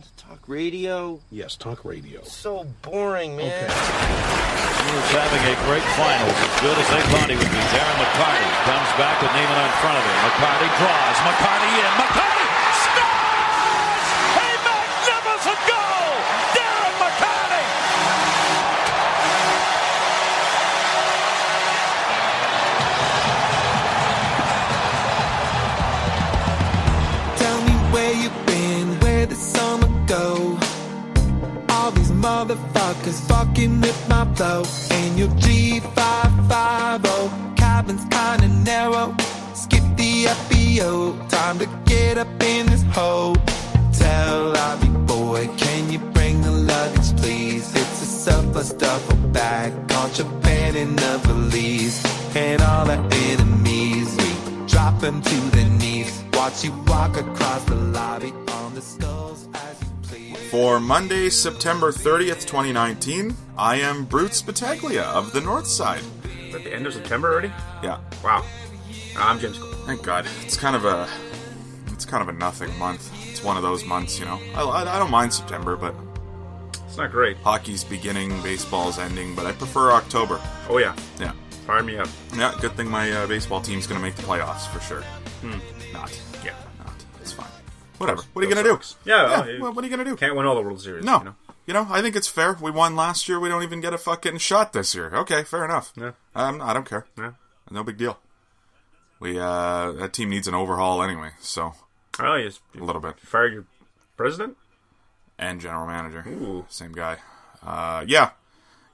band, talk radio. Yes, talk radio. So boring, man. He was having a great finals, as good as they thought he would be. Darren McCarty comes back with Niinimaa in front of him. McCarty draws. McCarty in. McCarty September 30th, 2019, I am Brute Spataglia of the North Side. At the end of September already? Yeah, Wow. I'm Jim School. thank God. It's kind of a, it's kind of a nothing month. It's one of those months, you know. I, I, I don't mind September, but It's not great. hockey's beginning, baseball's ending, but I prefer October. Oh yeah, Yeah, fire me up. yeah. Good thing my uh, baseball team's gonna make the playoffs for sure. Yeah. not. Whatever. What are you gonna do? Yeah, well, what are you gonna do? Can't win all the World Series. No. You know? You know, I think it's fair. We won last year. We don't even get a fucking shot this year. Okay, fair enough. Yeah. Um, I don't care. Yeah. No big deal. We uh, that team needs an overhaul anyway. So Oh, you, just- a little bit. fired your president? And general manager, Ooh. same guy. Uh, yeah,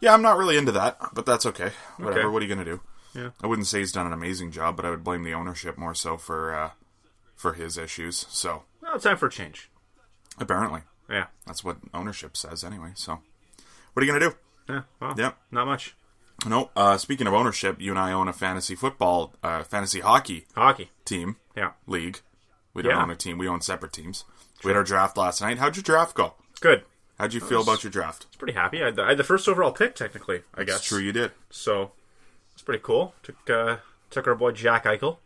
yeah. I'm not really into that, but that's okay. Whatever. Okay. What are you gonna do? Yeah. I wouldn't say he's done an amazing job, but I would blame the ownership more so for uh, for his issues. So it's time for a change. apparently, Yeah. that's what ownership says anyway. So what are you gonna do? Yeah. Well, Yeah. Not much. No. Uh, speaking of ownership, you and I own a fantasy football, uh, fantasy hockey Hockey. team Yeah. league. We don't Yeah. own a team. We own separate teams. We had our draft last night. How'd your draft go? Good. How'd you feel about your draft? Pretty happy. I had, the, I had the first overall pick, technically. I guess. It's true you did. So it's pretty cool. Took uh, took our boy Jack Eichel.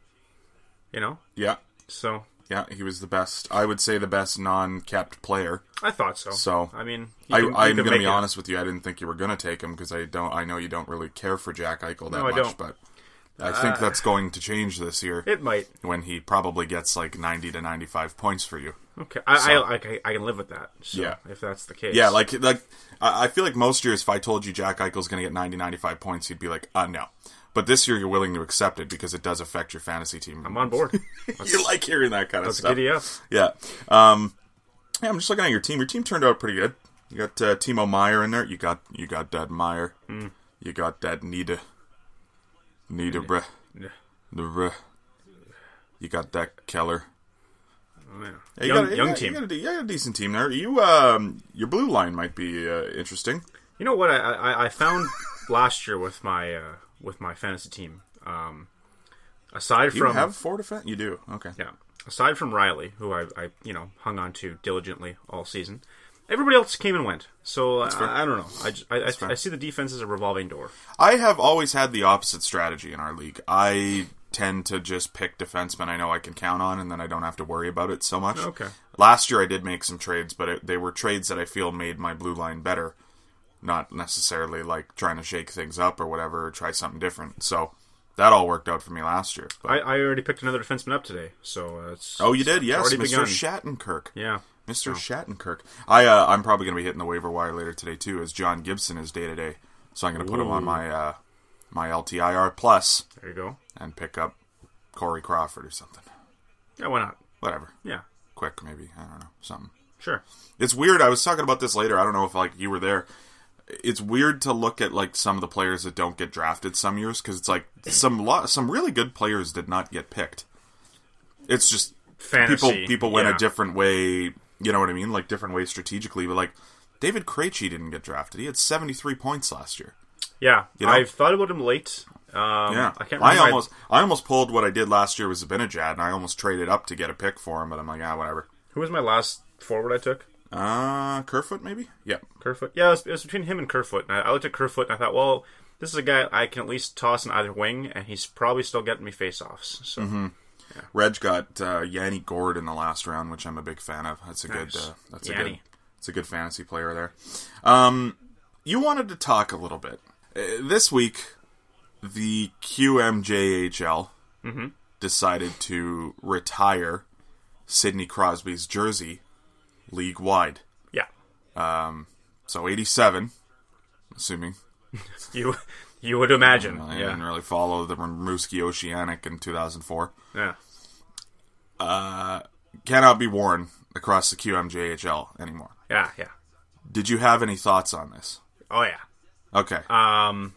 You know. Yeah. So Yeah, he was the best. I would say the best non-kept player. I thought so. So, I mean, I, can- I'm going to be it. honest with you. I didn't think you were going to take him because I don't. I know you don't really care for Jack Eichel that No, I much, don't. but I think that's going to change this year It might. when he probably gets like 90 to 95 points for you. Okay. I, So- I, I, I can live with that. So, Yeah. If that's the case. Yeah, like like I I feel like most years, if I told you Jack Eichel's going to get 90, 95 points, you'd be like, uh, no. But this year, you're willing to accept it because it does affect your fantasy team. I'm on board. you like hearing that kind of stuff. giddy up. Yeah. Um, yeah, I'm just looking at your team. Your team turned out pretty good. You got uh, Timo Meier in there. You got you got that Meier. Hmm. You got that Nida. Nida bruh. Yeah. Bruh. You got that Keller. Oh, yeah. Yeah, you young got, you young got- team. You got, a, you got a decent team there. You um, your blue line might be uh, interesting. You know what I, I, I found last year with my uh, with my fantasy team. Um, aside Do you from have four defense? You do. Okay. yeah, aside from Riley, who I, I you know hung on to diligently all season, everybody else came and went. So uh, I, I don't know. I, just, I. I, I see the defense as a revolving door. I have always had the opposite strategy in our league. I tend to just pick defensemen I know I can count on, and then I don't have to worry about it so much. Okay. Last year I did make some trades, but it, they were trades that I feel made my blue line better, not necessarily like trying to shake things up or whatever, or try something different. So that all worked out for me last year. But- I, I already picked another defenseman up today. So uh, it's oh, you did? Yes, Mr. begun. Shattenkirk. Yeah. Mr. Shattenkirk. I uh, I'm probably going to be hitting the waiver wire later today too, as John Gibson is day to day. So I'm going to put him on my uh, my LTIR plus There you go. and pick up Corey Crawford or something. Yeah. Why not? Whatever. Yeah. Quick, maybe. I don't know. Something. Sure. It's weird. I was talking about this later. I don't know if like you were there. It's weird to look at like some of the players that don't get drafted some years because it's like some lot some really good players did not get picked. It's just Fantasy. people people went yeah. a different way. You know what I mean? Like different ways strategically. But like David Krejci didn't get drafted. He had seventy three points last year. Yeah. You know? I've thought about him late. Um, Yeah, I can't I almost I almost pulled what I did last year with Zibanejad, and I almost traded up to get a pick for him. But I'm like, ah, whatever. Who was my last forward I took? Uh, Kerfoot maybe. Yeah. Kerfoot. Yeah, it was, it was between him and Kerfoot. And I, I looked at Kerfoot and I thought, well, this is a guy I can at least toss in either wing, and he's probably still getting me face-offs. So Mm-hmm. Reg got uh, Yanni Gourde in the last round, which I'm a big fan of. That's a Nice. good. Uh, that's a good It's a good fantasy player there. Um, you wanted to talk a little bit uh, this week. The QMJHL decided to retire Sidney Crosby's jersey league wide. Yeah. Um, So 87, assuming. You you would imagine. I yeah. didn't really follow the Rimouski Oceanic in 2004. Yeah. Uh, Cannot be worn across the QMJHL anymore. Yeah. Yeah. Did you have any thoughts on this? Oh yeah. Okay. Um,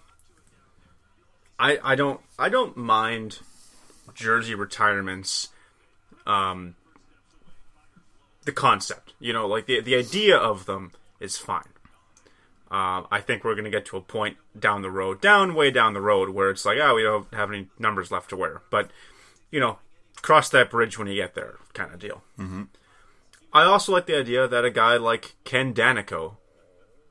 I I don't I don't mind jersey retirements. Um, the concept, you know, like the the idea of them is fine. Um, I think we're going to get to a point down the road, down way down the road, where it's like, oh, we don't have any numbers left to wear. But you know, cross that bridge when you get there, kind of deal. Mm-hmm. I also like the idea that a guy like Ken Daneyko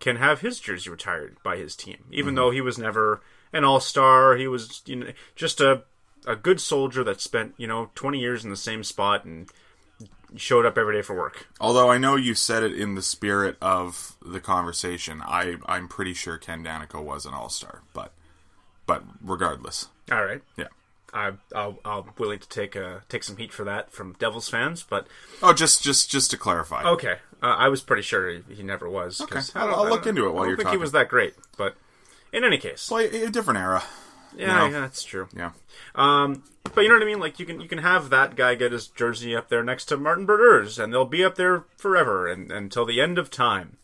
can have his jersey retired by his team, even though he was never an all star. He was you know just a a good soldier that spent you know twenty years in the same spot and showed up every day for work. Although I know you said it in the spirit of the conversation, I I'm pretty sure Ken Daneyko was an all star, but but regardless, All right, yeah. I I'll, I'm willing to take uh take some heat for that from Devils fans, but Oh, just just just to clarify. okay, uh, I was pretty sure he, he never was. Okay. I don't- I'll look into it while I don't you're think talking. he was that great, but in any case, Well, a, a different era. Yeah, know. yeah, that's true. Yeah. Um, but you know what I mean? Like you can you can have that guy get his jersey up there next to Martin Brodeur's, and they'll be up there forever and until the end of time.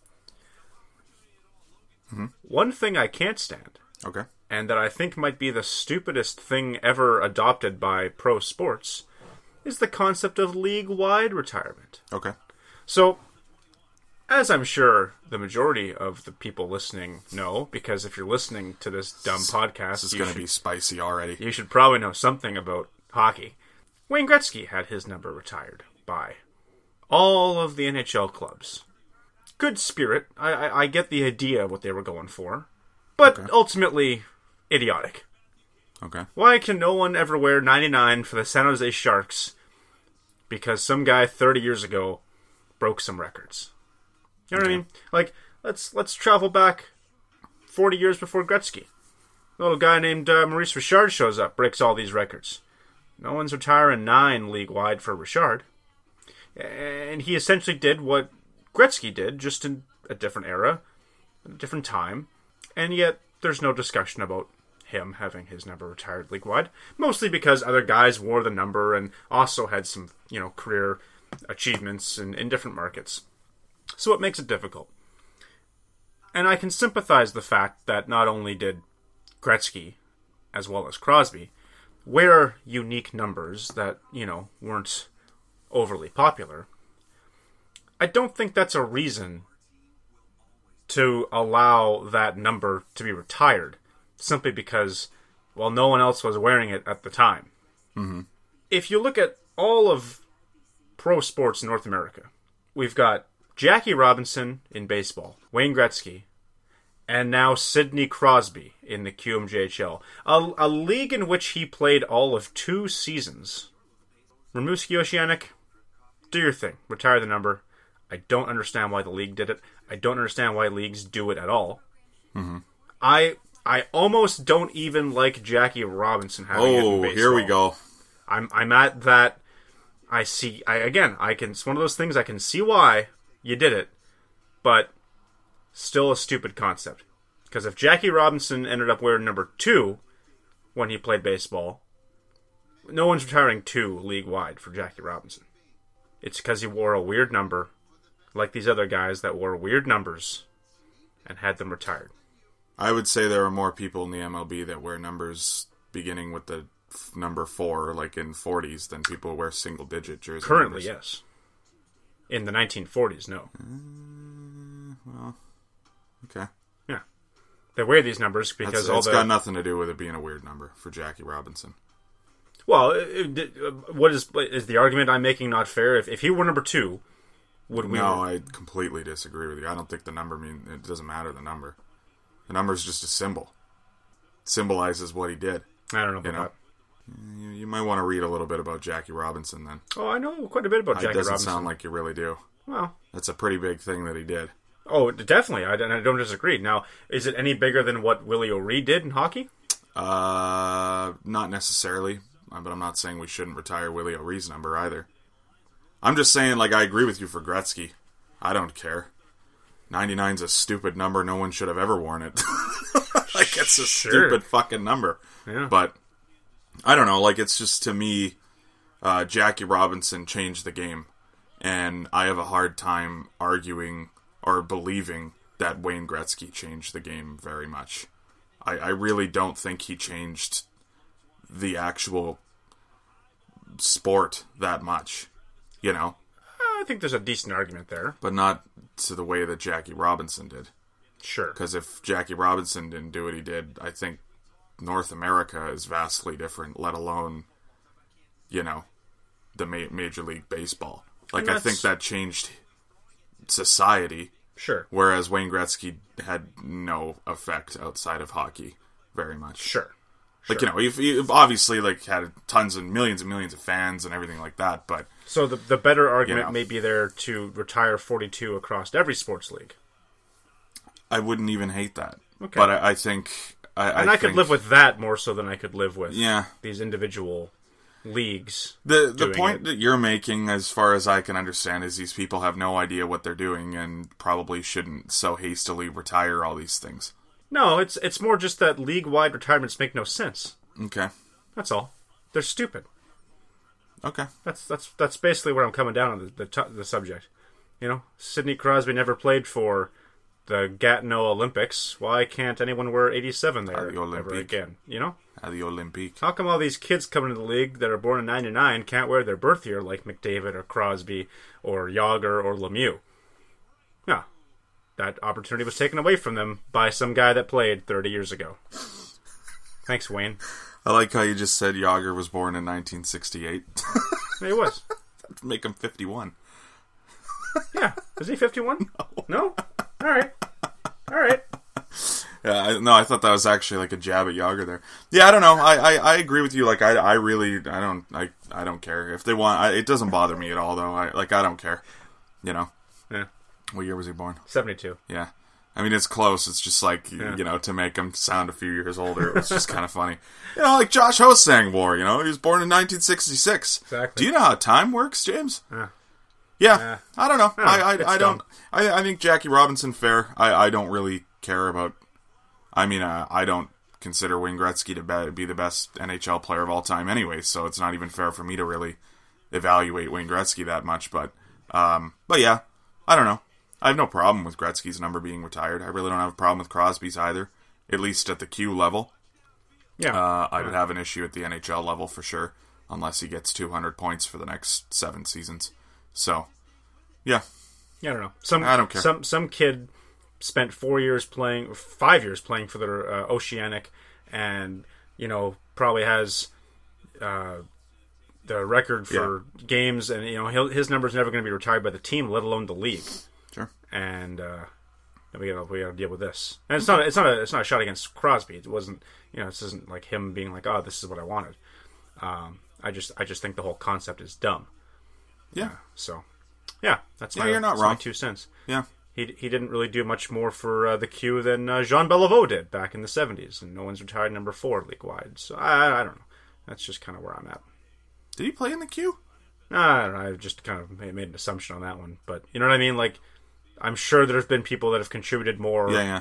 One thing I can't stand, Okay. and that I think might be the stupidest thing ever adopted by pro sports, is the concept of league-wide retirement. Okay. So, as I'm sure the majority of the people listening know, because if you're listening to this dumb podcast, you going to be spicy already. you should probably know something about hockey. Wayne Gretzky had his number retired by all of the NHL clubs. Good spirit. I, I, I get the idea of what they were going for, but ultimately idiotic. Okay. Why can no one ever wear 99 for the San Jose Sharks because some guy 30 years ago broke some records? You know what I mean? Like let's let's travel back 40 years before Gretzky. A little guy named uh, Maurice Richard shows up, breaks all these records. No one's retiring nine league wide for Richard, and he essentially did what Gretzky did, just in a different era, a different time, and yet there's no discussion about him having his number retired league wide. Mostly because other guys wore the number and also had some, you know, career achievements in, in different markets. So it makes it difficult. And I can sympathize the fact that not only did Gretzky, as well as Crosby, wear unique numbers that, you know, weren't overly popular. I don't think that's a reason to allow that number to be retired simply because, well, no one else was wearing it at the time. Mm-hmm. If you look at all of pro sports in North America, we've got Jackie Robinson in baseball, Wayne Gretzky, and now Sidney Crosby in the QMJHL, a, a league in which he played all of two seasons. Rimouski Oceanic, do your thing. Retire the number. I don't understand why the league did it. I don't understand why leagues do it at all. Mm-hmm. I I almost don't even like Jackie Robinson having it in Oh, here we go. I'm I'm at that. I see. I again. I can. It's one of those things. I can see why you did it, but still a stupid concept. Because if Jackie Robinson ended up wearing number two when he played baseball, no one's retiring two league wide for Jackie Robinson. It's because he wore a weird number, like these other guys that wore weird numbers and had them retired. I would say there are more people in the MLB that wear numbers beginning with the f- number four, like in 40s, than people wear single digit jerseys. Currently, yes. In the 1940s, no. Mm, well Okay. Yeah. They wear these numbers because That's, all it's the got nothing to do with it being a weird number for Jackie Robinson. well, uh, uh, it, it, uh, what is is the argument I'm making not fair? If if he were number two, would we? No, I completely disagree with you. I don't think the number mean it doesn't matter the number. The number is just a symbol. It symbolizes what he did. I don't know about you know. that. You, you might want to read a little bit about Jackie Robinson then. Oh, I know quite a bit about Jackie Robinson. it doesn't Robinson. sound like you really do. well, That's a pretty big thing that he did. Oh, definitely. I, I don't disagree. Now, is it any bigger than what Willie O'Ree did in hockey? Uh, not necessarily, uh, but I'm not saying we shouldn't retire Willie O'Ree's number either. I'm just saying, like, I agree with you for Gretzky. I don't care. 99's a stupid number. No one should have ever worn it. like, it's a Sure. stupid fucking number. Yeah. But I don't know. Like, it's just to me, uh, Jackie Robinson changed the game, and I have a hard time arguing or believing that Wayne Gretzky changed the game very much. I, I really don't think he changed the actual sport that much, you know, I think there's a decent argument there. but not to the way that Jackie Robinson did. Sure. Because if Jackie Robinson didn't do what he did, I think North America is vastly different, let alone, you know, the ma- Major League Baseball. Like, I think that changed society, Sure. whereas Wayne Gretzky had no effect outside of hockey very much. Sure. Like, you know, you've obviously, like, had tons and millions and millions of fans and everything like that, but So the the better argument know. may be there to retire 42 across every sports league. I wouldn't even hate that. Okay. But I, I think. I, And I, could live with that more so than I could live with Yeah. these individual leagues. The the point it. that you're making, as far as I can understand, is these people have no idea what they're doing and probably shouldn't so hastily retire all these things. No, it's it's more just that league wide retirements make no sense. Okay. That's all. They're stupid. Okay. That's that's that's basically where I'm coming down on the the, t- the subject. You know, Sidney Crosby never played for the Gatineau Olympics. Why can't anyone wear 87 there the ever again? You know, At the Olympique. how come all these kids coming to the league that are born in '99 can't wear their birth year like McDavid or Crosby or Jagr or Lemieux? Yeah, that opportunity was taken away from them by some guy that played 30 years ago. Thanks, Wayne. I like how you just said Jagr was born in 1968. He was. Make him 51. Yeah. Is he 51? No. All right. All right. Yeah, I, no, I thought that was actually like a jab at Jagr there. Yeah, I don't know. I, I, I agree with you. Like, I, I really, I don't, I, I don't care if they want. I, it doesn't bother me at all, though. I like, I don't care. You know, Yeah. what year was he born? 72. Yeah. I mean, it's close. It's just like, you know, to make him sound a few years older. It was just kind of funny. You know, like Josh Hosang war, you know, he was born in 1966. Exactly. Do you know how time works, James? Yeah. Yeah. Yeah. I don't know. Yeah, I, I, I don't. I, I think Jackie Robinson fair. I, I don't really care about, I mean, uh, I don't consider Wayne Gretzky to be, be the best NHL player of all time anyway, so it's not even fair for me to really evaluate Wayne Gretzky that much, but, um, but yeah, I don't know. I have no problem with Gretzky's number being retired. I really don't have a problem with Crosby's either, at least at the Q level. Yeah. Uh, I would have an issue at the NHL level for sure, unless he gets 200 points for the next seven seasons. So, yeah, Yeah, I don't know. Some I don't care. Some some kid spent four years playing, five years playing for the uh, Oceanic, and you know probably has uh, the record for games, and you know he'll, his number's never going to be retired by the team, let alone the league. sure. And uh, we got to we got to deal with this. And it's not it's not a it's not a shot against Crosby. It wasn't you know this isn't like him being like oh this is what I wanted. Um, I just I just think the whole concept is dumb. Yeah, So yeah, that's Yeah, my, you're not that's wrong. my two cents yeah. he he didn't really do much more for uh, the Q than uh, Jean Beliveau did back in the '70s, and no one's retired number four league wide. So I, I don't know. That's just kind of where I'm at. Did he play in the Q? I don't know. I just kind of made, made an assumption on that one, but you know what I mean. Like, I'm sure there's been people that have contributed more Yeah, yeah.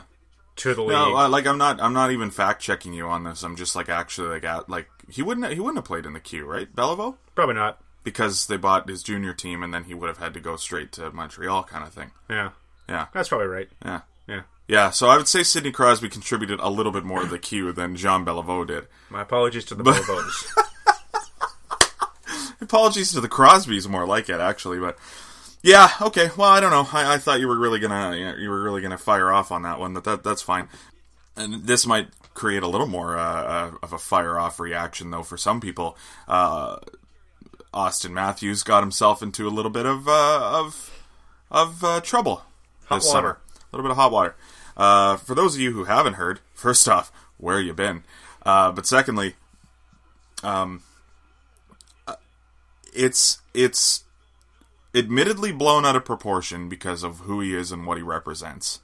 to the league. No, like I'm not. I'm not even fact checking you on this. I'm just like actually like at like he wouldn't. He wouldn't have played in the Q, right, Beliveau? Probably not. Because they bought his junior team, and then he would have had to go straight to Montreal, kind of thing. Yeah, Yeah, that's probably right. yeah, Yeah. yeah. So I would say Sidney Crosby contributed a little bit more to the Q than Jean Beliveau did. My apologies to the Belliveaus. Apologies to the Crosbys, more like it actually, but yeah, okay. Well, I don't know. I, I thought you were really gonna you were really gonna fire off on that one, but that that's fine. And this might create a little more uh, uh, of a fire off reaction, though, for some people. Uh, Auston Matthews got himself into a little bit of uh, of of uh, trouble Hot this water. summer. A little bit of hot water. Uh, for those of you who haven't heard, first off, where you been? Uh, but secondly, um, uh, it's it's admittedly blown out of proportion because of who he is and what he represents.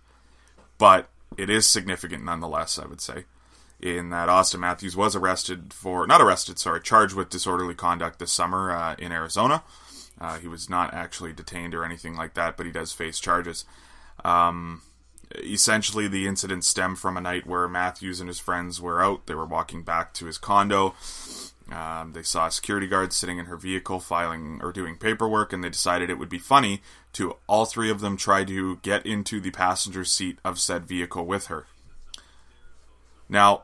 But it is significant nonetheless, I would say, in that Auston Matthews was arrested for, not arrested, sorry, charged with disorderly conduct this summer uh, in Arizona. Uh, he was not actually detained or anything like that, but he does face charges. Um, essentially, the incident stemmed from a night where Matthews and his friends were out. They were walking back to his condo. Um, they saw a security guard sitting in her vehicle filing or doing paperwork, and they decided it would be funny to all three of them try to get into the passenger seat of said vehicle with her. Now,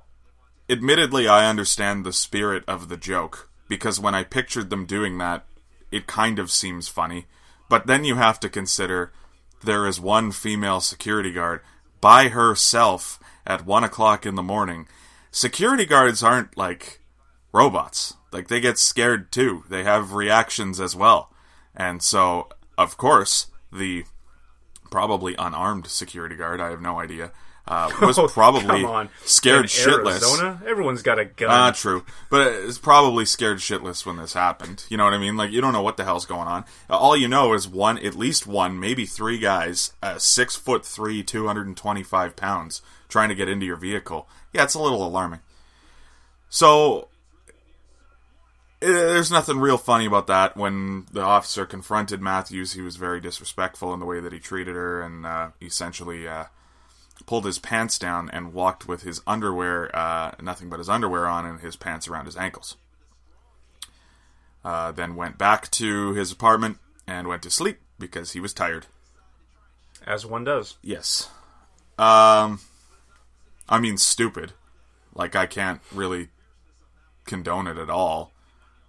admittedly, I understand the spirit of the joke, because when I pictured them doing that, it kind of seems funny. But then you have to consider there is one female security guard by herself at one o'clock in the morning. Security guards aren't like robots. Like they get scared too. They have reactions as well. And so, of course, the probably unarmed security guard, I have no idea, uh, was Oh, probably on. scared In shitless. Arizona, everyone's got a gun. Ah, true. But it's probably scared shitless when this happened. You know what I mean? Like you don't know what the hell's going on. All you know is one, at least one, maybe three guys, uh, six foot three, two hundred and twenty-five pounds, trying to get into your vehicle. Yeah, it's a little alarming. So eh, there's nothing real funny about that. When the officer confronted Matthews, he was very disrespectful in the way that he treated her, and uh, essentially. Pulled his pants down and walked with his underwear, uh, nothing but his underwear on, and his pants around his ankles. Uh, then went back to his apartment and went to sleep because he was tired. As one does. Yes. Um, I mean, stupid. Like, I can't really condone it at all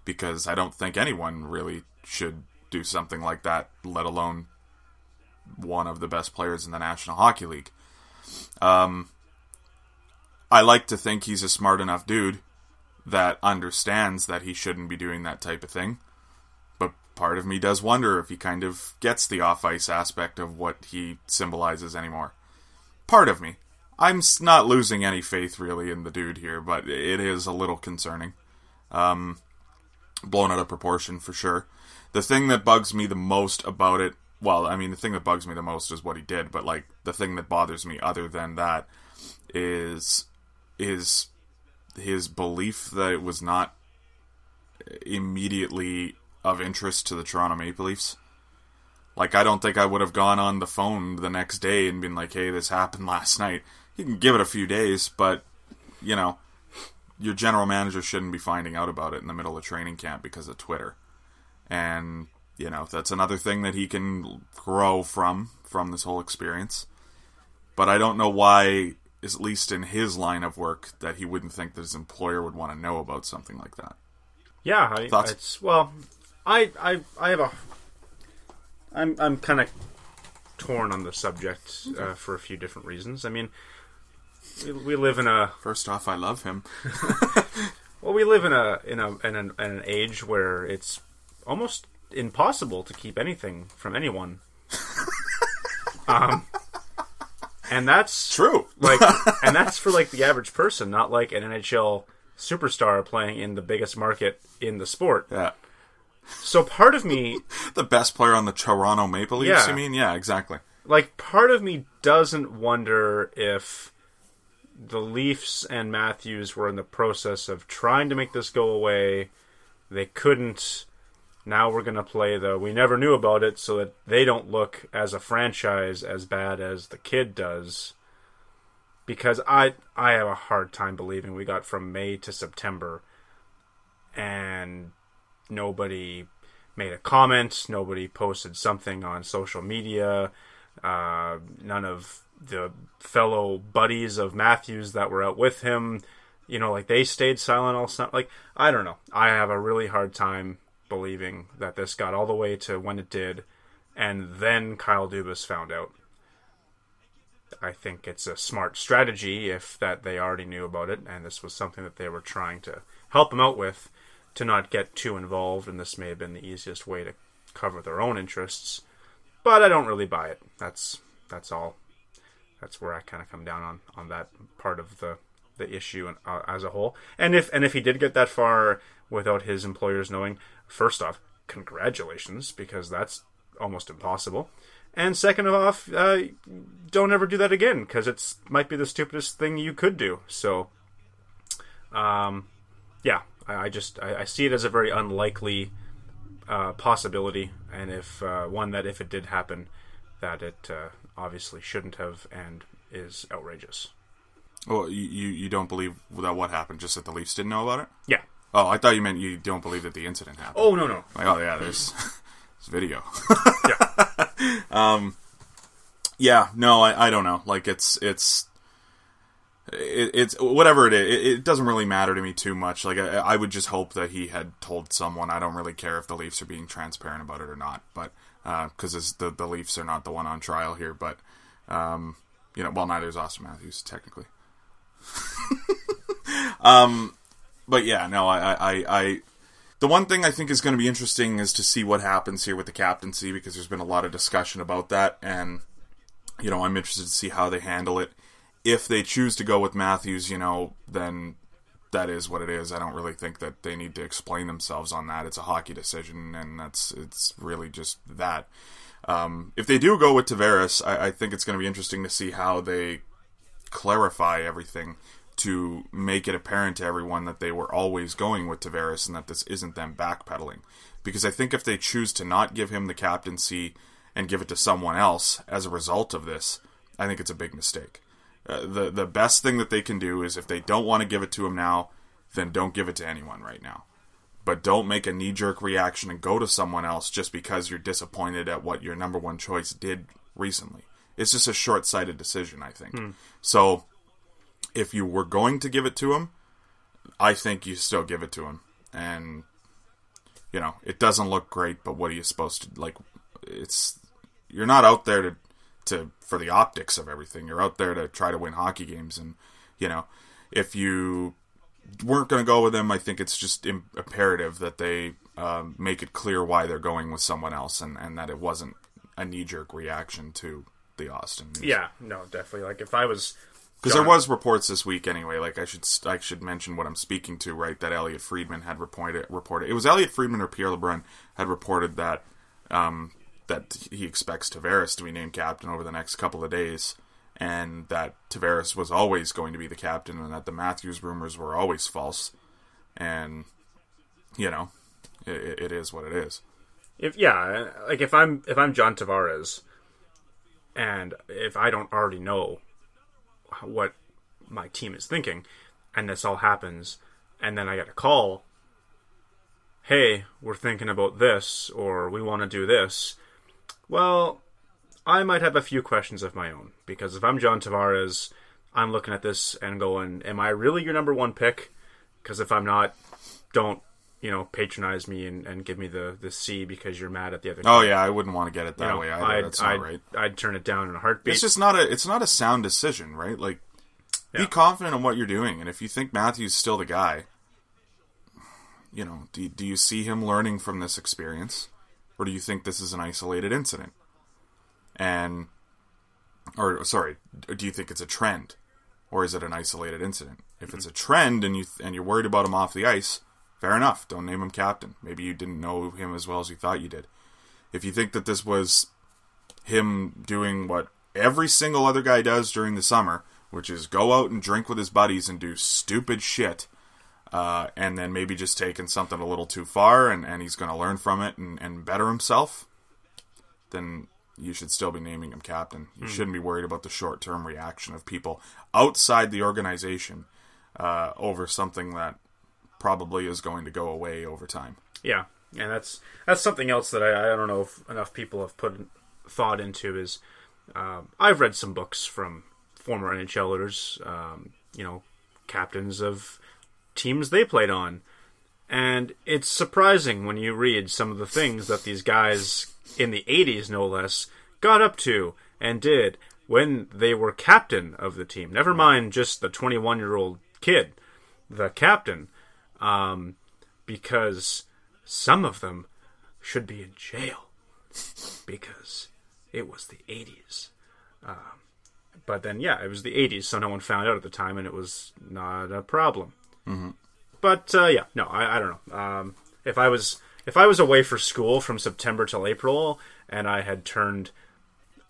because I don't think anyone really should do something like that, let alone one of the best players in the National Hockey League. Um, I like to think he's a smart enough dude that understands that he shouldn't be doing that type of thing. But part of me does wonder if he kind of gets the off ice aspect of what he symbolizes anymore. Part of me. I'm not losing any faith really in the dude here, but it is a little concerning. Um, blown out of proportion for sure. The thing that bugs me the most about it, well, I mean, the thing that bugs me the most is what he did, but like the thing that bothers me other than that is is his belief that it was not immediately of interest to the Toronto Maple Leafs. Like, I don't think I would have gone on the phone the next day and been like, hey, this happened last night. You can give it a few days, but, you know, your general manager shouldn't be finding out about it in the middle of training camp because of Twitter. And, you know, that's another thing that he can grow from, from this whole experience. But I don't know why, at least in his line of work, that he wouldn't think that his employer would want to know about something like that. Yeah, I, Thoughts? it's well, I I I have a I'm I'm kind of torn on the subject uh, for a few different reasons. I mean, we, we live in a First off, I love him. well, we live in a in a in an, in an age where it's almost impossible to keep anything from anyone. um, and that's True. like and that's for like the average person not like an nhl superstar playing in the biggest market in the sport Yeah. so part of me The best player on the Toronto Maple Leafs, Yeah. you mean? Yeah, exactly. like part of me doesn't wonder if the leafs and matthews were in the process of trying to make this go away they couldn't now we're going to play the we never knew about it so that they don't look as a franchise as bad as the kid does. Because i i have a hard time believing we got from may to september. And nobody made a comment nobody posted something on social media uh, none of the fellow buddies of matthews that were out with him you know like they stayed silent all summer like i don't know. I have a really hard time believing that this got all the way to when it did and then kyle dubas found out I think it's a smart strategy if that they already knew about it and this was something that they were trying to help him out with to not get too involved and this may have been the easiest way to cover their own interests. But I don't really buy it. That's that's all. That's where I kind of come down on on that part of the the issue and, uh, as a whole. And if and if he did get that far without his employers knowing, first off, congratulations because that's almost impossible. And second of off, uh, don't ever do that again because it's might be the stupidest thing you could do. So, um, yeah, I, I just I, I see it as a very unlikely uh, possibility, and if uh, one that if it did happen, that it uh, obviously shouldn't have and is outrageous. Well, you, you you don't believe that what happened? Just that the Leafs didn't know about it? Yeah. Oh, I thought you meant you don't believe that the incident happened. Oh no no. Like, oh yeah, there's, there's video. Yeah. yeah, no, I, I don't know. Like it's it's it, it's whatever it is. It, it doesn't really matter to me too much. Like I, I would just hope that he had told someone. I don't really care if the Leafs are being transparent about it or not, but because the the Leafs are not the one on trial here. But um, you know, well, neither is Auston Matthews technically. um, but yeah, no, I, I, I, the one thing I think is going to be interesting is to see what happens here with the captaincy because there's been a lot of discussion about that, and you know, I'm interested to see how they handle it. If they choose to go with Matthews, you know, then that is what it is. I don't really think that they need to explain themselves on that. It's a hockey decision, and that's it's really just that. Um, if they do go with Tavares, I, I think it's going to be interesting to see how they clarify everything to make it apparent to everyone that they were always going with Tavares and that this isn't them backpedaling. Because I think if they choose to not give him the captaincy and give it to someone else as a result of this, I think it's a big mistake. Uh, the the best thing that they can do is if they don't want to give it to him now, then don't give it to anyone right now. But don't make a knee jerk reaction and go to someone else just because you're disappointed at what your number one choice did recently. It's just a short sighted decision, I think. So if you were going to give it to him, I think you still give it to him. And you know, it doesn't look great, but what are you supposed to like it's you're not out there to to for the optics of everything. You're out there to try to win hockey games and you know, if you weren't going to go with him, I think it's just imperative that they um, make it clear why they're going with someone else and, and that it wasn't a knee jerk reaction to the Auston news. Yeah. No, definitely. Like if I was Because there was reports this week anyway. Like I should I should mention what I'm speaking to, right? That Elliotte Friedman had reported reported. It was Elliotte Friedman or Pierre LeBrun had reported that um, that he expects Tavares to be named captain over the next couple of days, and that Tavares was always going to be the captain, and that the Matthews rumors were always false. And you know, it, it is what it is. if yeah, like if I'm if I'm John Tavares, and if I don't already know what my team is thinking, and this all happens, and then I get a call, hey, we're thinking about this, or we want to do this. Well, I might have a few questions of my own because if I'm John Tavares, I'm looking at this and going, "Am I really your number one pick?" Because if I'm not, don't you know patronize me and, and give me the the C because you're mad at the other. Oh team. yeah, I wouldn't want to get it that You know, way either. I'd, That's not I'd, right. I'd turn it down in a heartbeat. It's just not a it's not a sound decision, right? Like be confident in what you're doing, and if you think Matthew's still the guy, you know, do do you see him learning from this experience, or do you think this is an isolated incident? And or sorry, do you think it's a trend, or is it an isolated incident? If it's a trend and you and you're worried about him off the ice, fair enough. Don't name him captain. Maybe you didn't know him as well as you thought you did. If you think that this was him doing what every single other guy does during the summer, which is go out and drink with his buddies and do stupid shit, uh, and then maybe just taking something a little too far and, and he's going to learn from it and, and better himself, then you should still be naming him captain. You shouldn't be worried about the short term reaction of people outside the organization uh, over something that probably is going to go away over time. Yeah, and that's that's something else that I, I don't know if enough people have put thought into is um, I've read some books from former NHLers, um, you know, captains of teams they played on, and it's surprising when you read some of the things that these guys in the '80s, no less, got up to and did when they were captain of the team. Never mind just the 21 year old kid, the captain um, because some of them should be in jail because it was the 80s. Um, but then, yeah, it was the 80s, so no one found out at the time, and it was not a problem. Mm-hmm. But uh, yeah, no, I, I don't know. Um, if I was if I was away for school from September till April and I had turned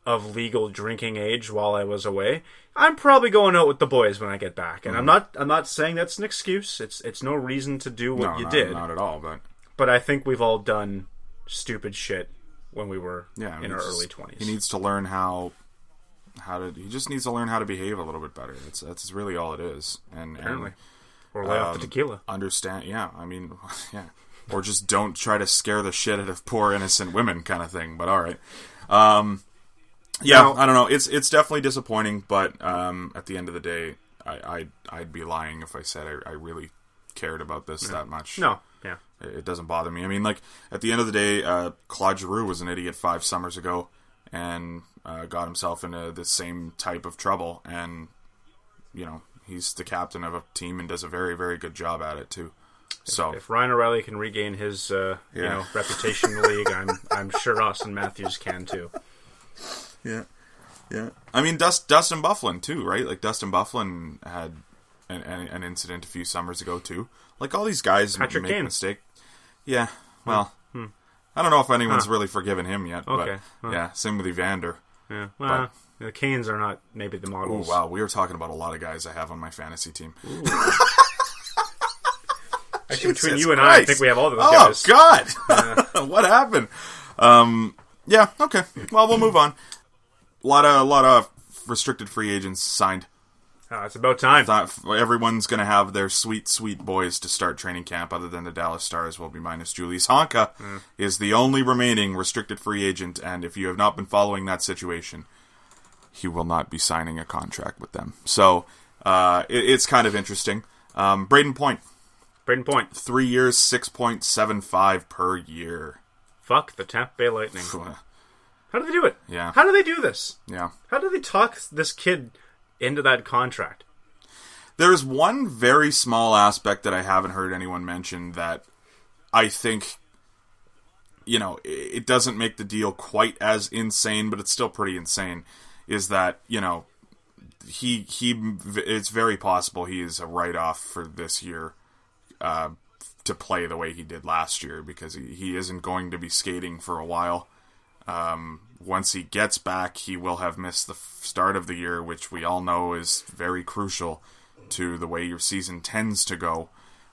of legal drinking age while I was away, I'm probably going out with the boys when I get back. And I'm not I'm not saying that's an excuse. It's it's no reason to do what no, you not, did. not at all. But But I think we've all done stupid shit when we were yeah, in our early 20s. He needs to learn how how to. He just needs to learn how to behave a little bit better. That's that's really all it is. And Apparently. or lay off the um, tequila. understand. Yeah, I mean, yeah, or just don't try to scare the shit out of poor innocent women, kind of thing. But all right. Um, yeah, Now- I don't know. It's it's definitely disappointing, but um, at the end of the day, I, I'd I'd be lying if I said I, I really cared about this that much. No. Yeah. It it doesn't bother me. I mean, like at the end of the day, uh, Claude Giroux was an idiot five summers ago, and uh, got himself into the same type of trouble. And you know, he's the captain of a team and does a very, very good job at it too. So If Ryan O'Reilly can regain his uh, you know reputation in the league, I'm I'm sure Auston Matthews can too. Yeah, yeah. I mean, Dust, Dustin Byfuglien too, right? Like Dustin Byfuglien had an, an, an incident a few summers ago too. Like all these guys Patrick make Kane. mistake. Yeah. Well, I don't know if anyone's really forgiven him yet. Okay. But yeah, same with Evander. Yeah. Well, the Canes are not maybe the Oh wow, we were talking about a lot of guys I have on my fantasy team. Actually, between Jesus you and I, I think we have all those Oh guys. God, what happened? Um, yeah, okay. Well, we'll move on. A lot of a lot of restricted free agents signed. Ah, it's about time. Thought everyone's going to have their sweet, sweet boys to start training camp, other than the Dallas Stars will be minus Julius Honka is the only remaining restricted free agent, and if you have not been following that situation, he will not be signing a contract with them. So uh, it, it's kind of interesting. Um, Brayden Point, Brayden Point. three years, six point seven five per year. Fuck the Tampa Bay Lightning. How do they do it? Yeah. How do they do this? Yeah. How do they talk this kid into that contract? There's one very small aspect that I haven't heard anyone mention that I think, you know, it doesn't make the deal quite as insane, but it's still pretty insane. Is that you know, he he, it's very possible he is a write off for this year, uh, to play the way he did last year because he, he isn't going to be skating for a while. Um, once he gets back, he will have missed the start of the year, which we all know is very crucial to the way your season tends to go.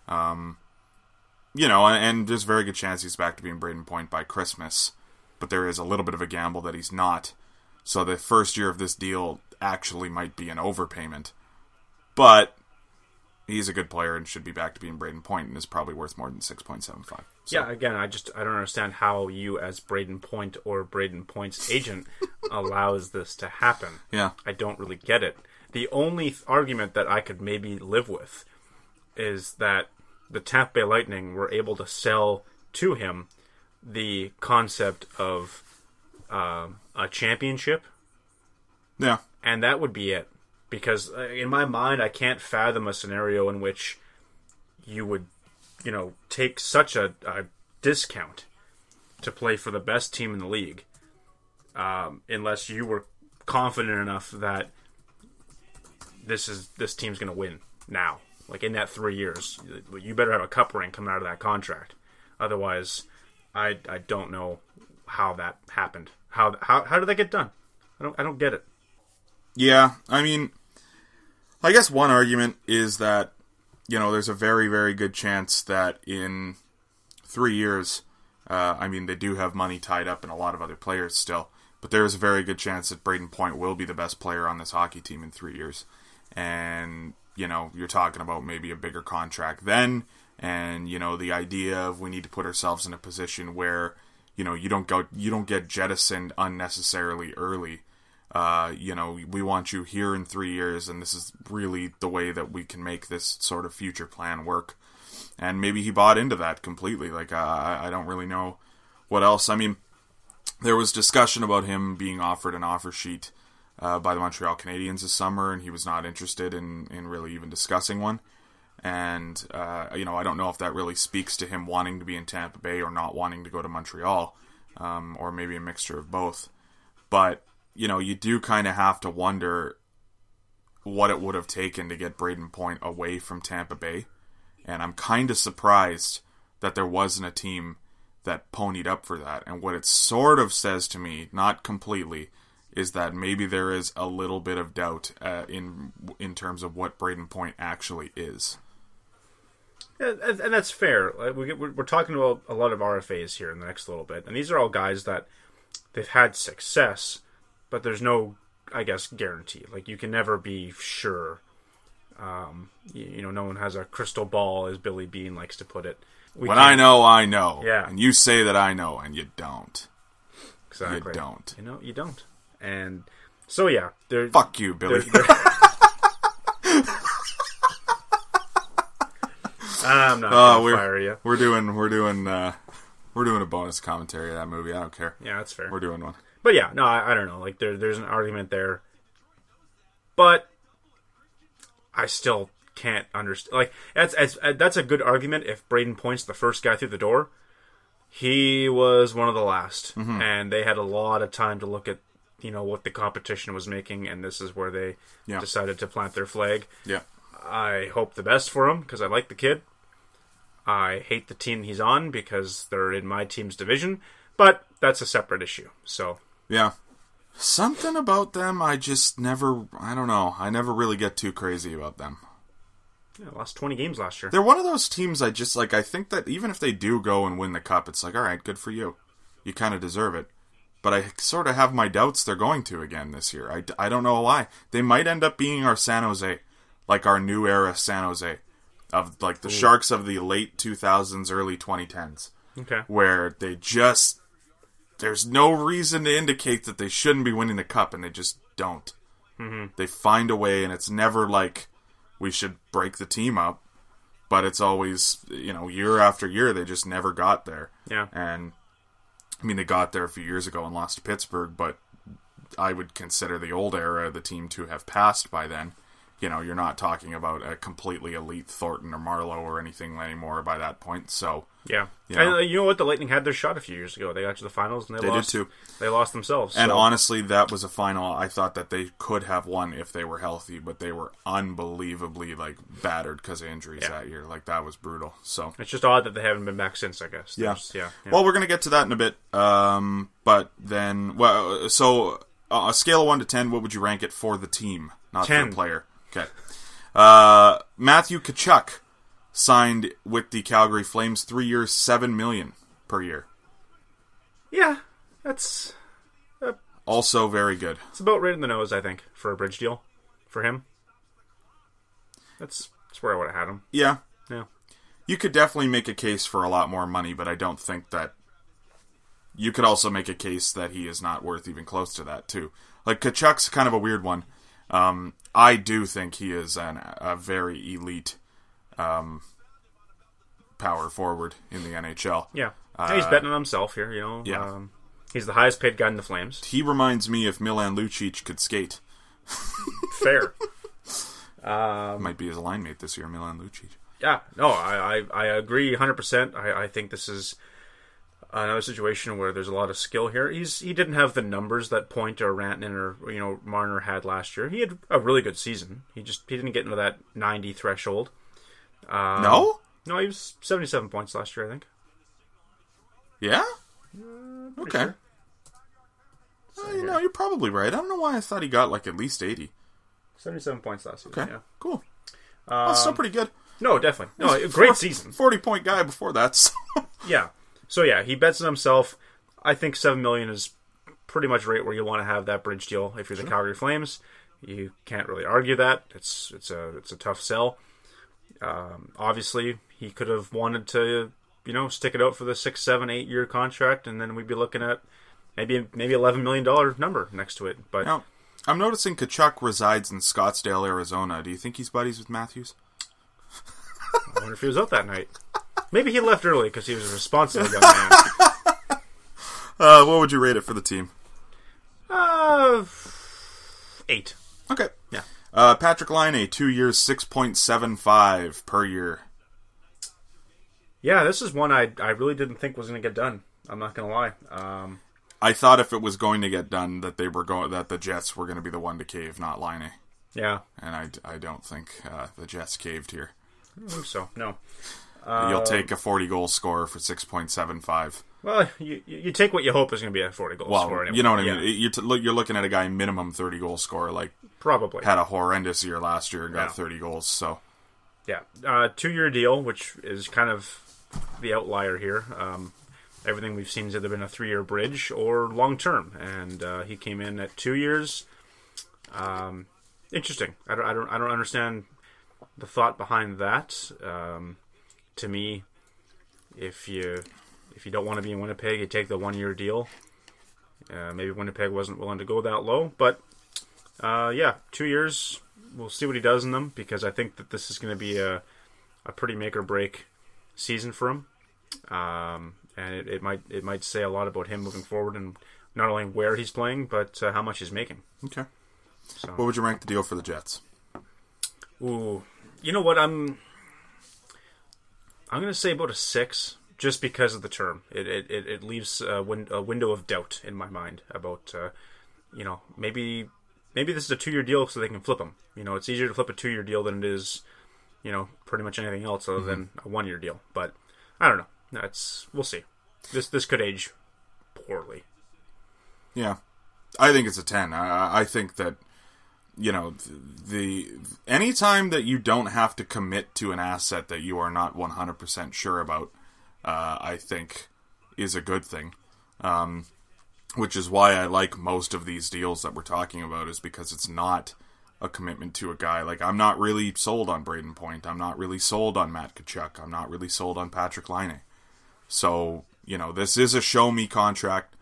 Um, you know, and, there's a very good chance he's back to being Brayden Point by Christmas, but there is a little bit of a gamble that he's not. So the first year of this deal actually might be an overpayment, but he's a good player and should be back to being Brayden Point and is probably worth more than six point seven five. Yeah, again, I just I don't understand how you, as Brayden Point or Brayden Point's agent, allows this to happen. Yeah. I don't really get it. The only th- argument that I could maybe live with is that the Tampa Bay Lightning were able to sell to him the concept of um, a championship, Yeah. and that would be it. Because uh, in my mind, I can't fathom a scenario in which you would, you know, take such a, a discount to play for the best team in the league, um, unless you were confident enough that this is this team's going to win now. Like in that three years, you better have a cup ring coming out of that contract. Otherwise, I I don't know how that happened. How how how did that get done? I don't I don't get it. Yeah, I mean, I guess one argument is that you know there's a very very good chance that in three years, uh, I mean they do have money tied up in a lot of other players still, but there is a very good chance that Brayden Point will be the best player on this hockey team in three years, and you know you're talking about maybe a bigger contract then, and you know the idea of we need to put ourselves in a position where you know you don't go you don't get jettisoned unnecessarily early uh, you know, we want you here in three years, and this is really the way that we can make this sort of future plan work. And maybe he bought into that completely. Like, uh, I don't really know what else. I mean, there was discussion about him being offered an offer sheet uh, by the Montreal Canadiens this summer, and he was not interested in, in really even discussing one. And, uh, you know, I don't know if that really speaks to him wanting to be in Tampa Bay or not wanting to go to Montreal, um, or maybe a mixture of both. But you know, you do kind of have to wonder what it would have taken to get Brayden Point away from Tampa Bay. And I'm kind of surprised that there wasn't a team that ponied up for that. And what it sort of says to me, not completely, is that maybe there is a little bit of doubt uh, in in terms of what Brayden Point actually is. And, that's fair. We're, we're talking about a lot of RFAs here in the next little bit, and these are all guys that they've had success, but there's no, I guess, guarantee. Like you can never be sure. Um, you, you know, no one has a crystal ball, as Billy Beane likes to put it. We When I know, I know. Yeah. And you say that I know, and you don't. exactly. you don't. You know, you don't. And so yeah, there. Fuck you, Billy. there- there- I'm not gonna we're fire you. we're doing we're doing uh, we're doing a bonus commentary of that movie. I don't care. Yeah, that's fair. We're doing one. But yeah, no, I, I don't know. Like there, there's an argument there, but I still can't understand. Like that's that's that's a good argument if Brayden Point's the first guy through the door. He was one of the last, Mm-hmm. and they had a lot of time to look at you know what the competition was making, and this is where they Yeah. decided to plant their flag. Yeah. I hope the best for him because I like the kid. I hate the team he's on because they're in my team's division, but that's a separate issue. So Yeah. Something about them I just never I don't know. I never really get too crazy about them. Yeah, lost 20 games last year. They're one of those teams I just like I think that even if they do go and win the cup, it's like, all right, good for you. You kind of deserve it. But I sort of have my doubts they're going to again this year. I, I don't know why. They might end up being our San Jose, like our new era San Jose, of like the Sharks of the late 2000s, early 2010s. Okay. where they just there's no reason to indicate that they shouldn't be winning the cup and they just don't mm-hmm. they find a way and it's never like we should break the team up but it's always you know year after year they just never got there Yeah. and i mean they got there a few years ago and lost to pittsburgh but i would consider the old era of the team to have passed by then you know you're not talking about a completely elite thornton or marleau or anything anymore by that point so Yeah. Yeah. And uh, you know what? The Lightning had their shot a few years ago. They got to the finals and they, They did lost. too. They lost themselves. And so- honestly, that was a final I thought that they could have won if they were healthy, but they were unbelievably like battered because of injuries Yeah. that year. Like that was brutal. So it's just odd that they haven't been back since. I guess. yeah, yeah. yeah. Well, we're gonna get to that in a bit. Um, but then, well, so uh, a scale of one to ten, what would you rank it for the team, not for 10. the player? Okay. Uh, Matthew Tkachuk signed with the Calgary Flames, three years, seven million per year. yeah. That's Also very good. it's about right in the nose. I think for a bridge deal for him. That's that's where I would have had him. Yeah, Yeah. you could definitely make a case for a lot more money, but I don't think that you could also make a case that he is not worth even close to that too. Like Tkachuk's kind of a weird one. Um, I do think he is an, a very elite um, power forward in the NHL. Yeah. he's betting on himself here. You know. Uh, yeah. Um, he's the highest paid guy in the Flames. He reminds me if Milan Lucic could skate. Fair. Might be his line mate this year, Milan Lucic. Yeah, no, I, I, I agree 100%. I, I think this is another situation where there's a lot of skill here. He's He didn't have the numbers that Point or Rantanen or, you know, Marner had last year. He had a really good season. He just he didn't get into that 90 threshold. Um, no? No, he was 77 points last year, I think. Yeah? Pretty Okay. sure. Uh, you know, you're probably right. I don't know why I thought he got like at least 80. 77 points last year. Okay. yeah. Cool. That's still pretty good. No, definitely. No, great season. 40 point guy before that. So. Yeah. So yeah, he bets on himself. I think seven million is pretty much right where you want to have that bridge deal if you're the Calgary Flames. You can't really argue that. It's it's a it's a tough sell. Um, obviously, he could have wanted to you know stick it out for the six, seven, eight year contract, and then we'd be looking at maybe maybe eleven million dollar number next to it. But now, I'm noticing Tkachuk resides in Scottsdale, Arizona. Do you think he's buddies with Matthews? I wonder if he was out that night. Maybe he left early because he was a responsible young man. Uh, what would you rate it for the team? Uh, eight. Okay. Uh, Patrik Laine, two years, 6.75 per year. Yeah, this is one I I really didn't think was going to get done. I'm not going to lie. Um, I thought if it was going to get done, that they were going, that the Jets were going to be the one to cave, not Laine. yeah, And I, I don't think uh, the Jets caved here. I don't think so. No. You'll take a 40 goal scorer for 6.75. Well, you you take what you hope is going to be a forty goal Well, score. Anyway. you know what I Yeah, mean. You're, t- look- you're looking at a guy minimum 30 goal scorer, like Probably. had a horrendous year last year and got Yeah. 30 goals. So Yeah, uh, two-year deal, which is kind of the outlier here. Um, everything we've seen has either been a three-year bridge or long-term, and uh, he came in at two years. Um, interesting. I don't, I don't, I don't understand the thought behind that. Um, to me, if you if you don't want to be in Winnipeg, you take the one-year deal. Uh, maybe Winnipeg wasn't willing to go that low, but uh, yeah, two years. We'll see what he does in them because I think that this is going to be a a pretty make or break season for him, um, and it, it might it might say a lot about him moving forward and not only where he's playing but uh, how much he's making. okay. So, What would you rank the deal for the Jets? ooh, you know what? I'm I'm going to say about a six, just because of the term. It it, it, leaves a, win- a window of doubt in my mind about uh, you know maybe maybe this is a two year deal so they can flip him. You know, it's easier to flip a two year deal than it is you know pretty much anything else other than a one year deal. But I don't know. That's we'll see. This this could age poorly. Yeah, I think it's a ten. I, I think that you know the any time that you don't have to commit to an asset that you are not one hundred percent sure about, uh, I think is a good thing. Um, which is why I like most of these deals that we're talking about is because it's not a commitment to a guy. Like I'm not really sold on Brayden Point. I'm not really sold on Matt Tkachuk. I'm not really sold on Patrik Laine. So you know this is a show me contract.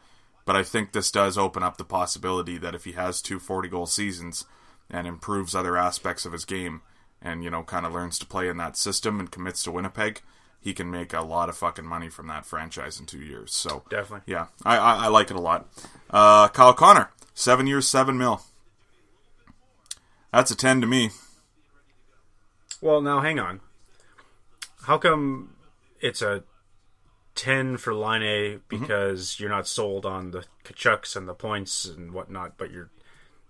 But I think this does open up the possibility that if he has two 40 goal seasons and improves other aspects of his game and, you know, kind of learns to play in that system and commits to Winnipeg, he can make a lot of fucking money from that franchise in two years. So, Definitely. yeah, I, I, I like it a lot. Uh, Kyle Connor, seven years, seven mil. That's a 10 to me. Well, now hang on. How come it's a ten for Laine A because you're not sold on the Tkachuks and the points and whatnot, but you're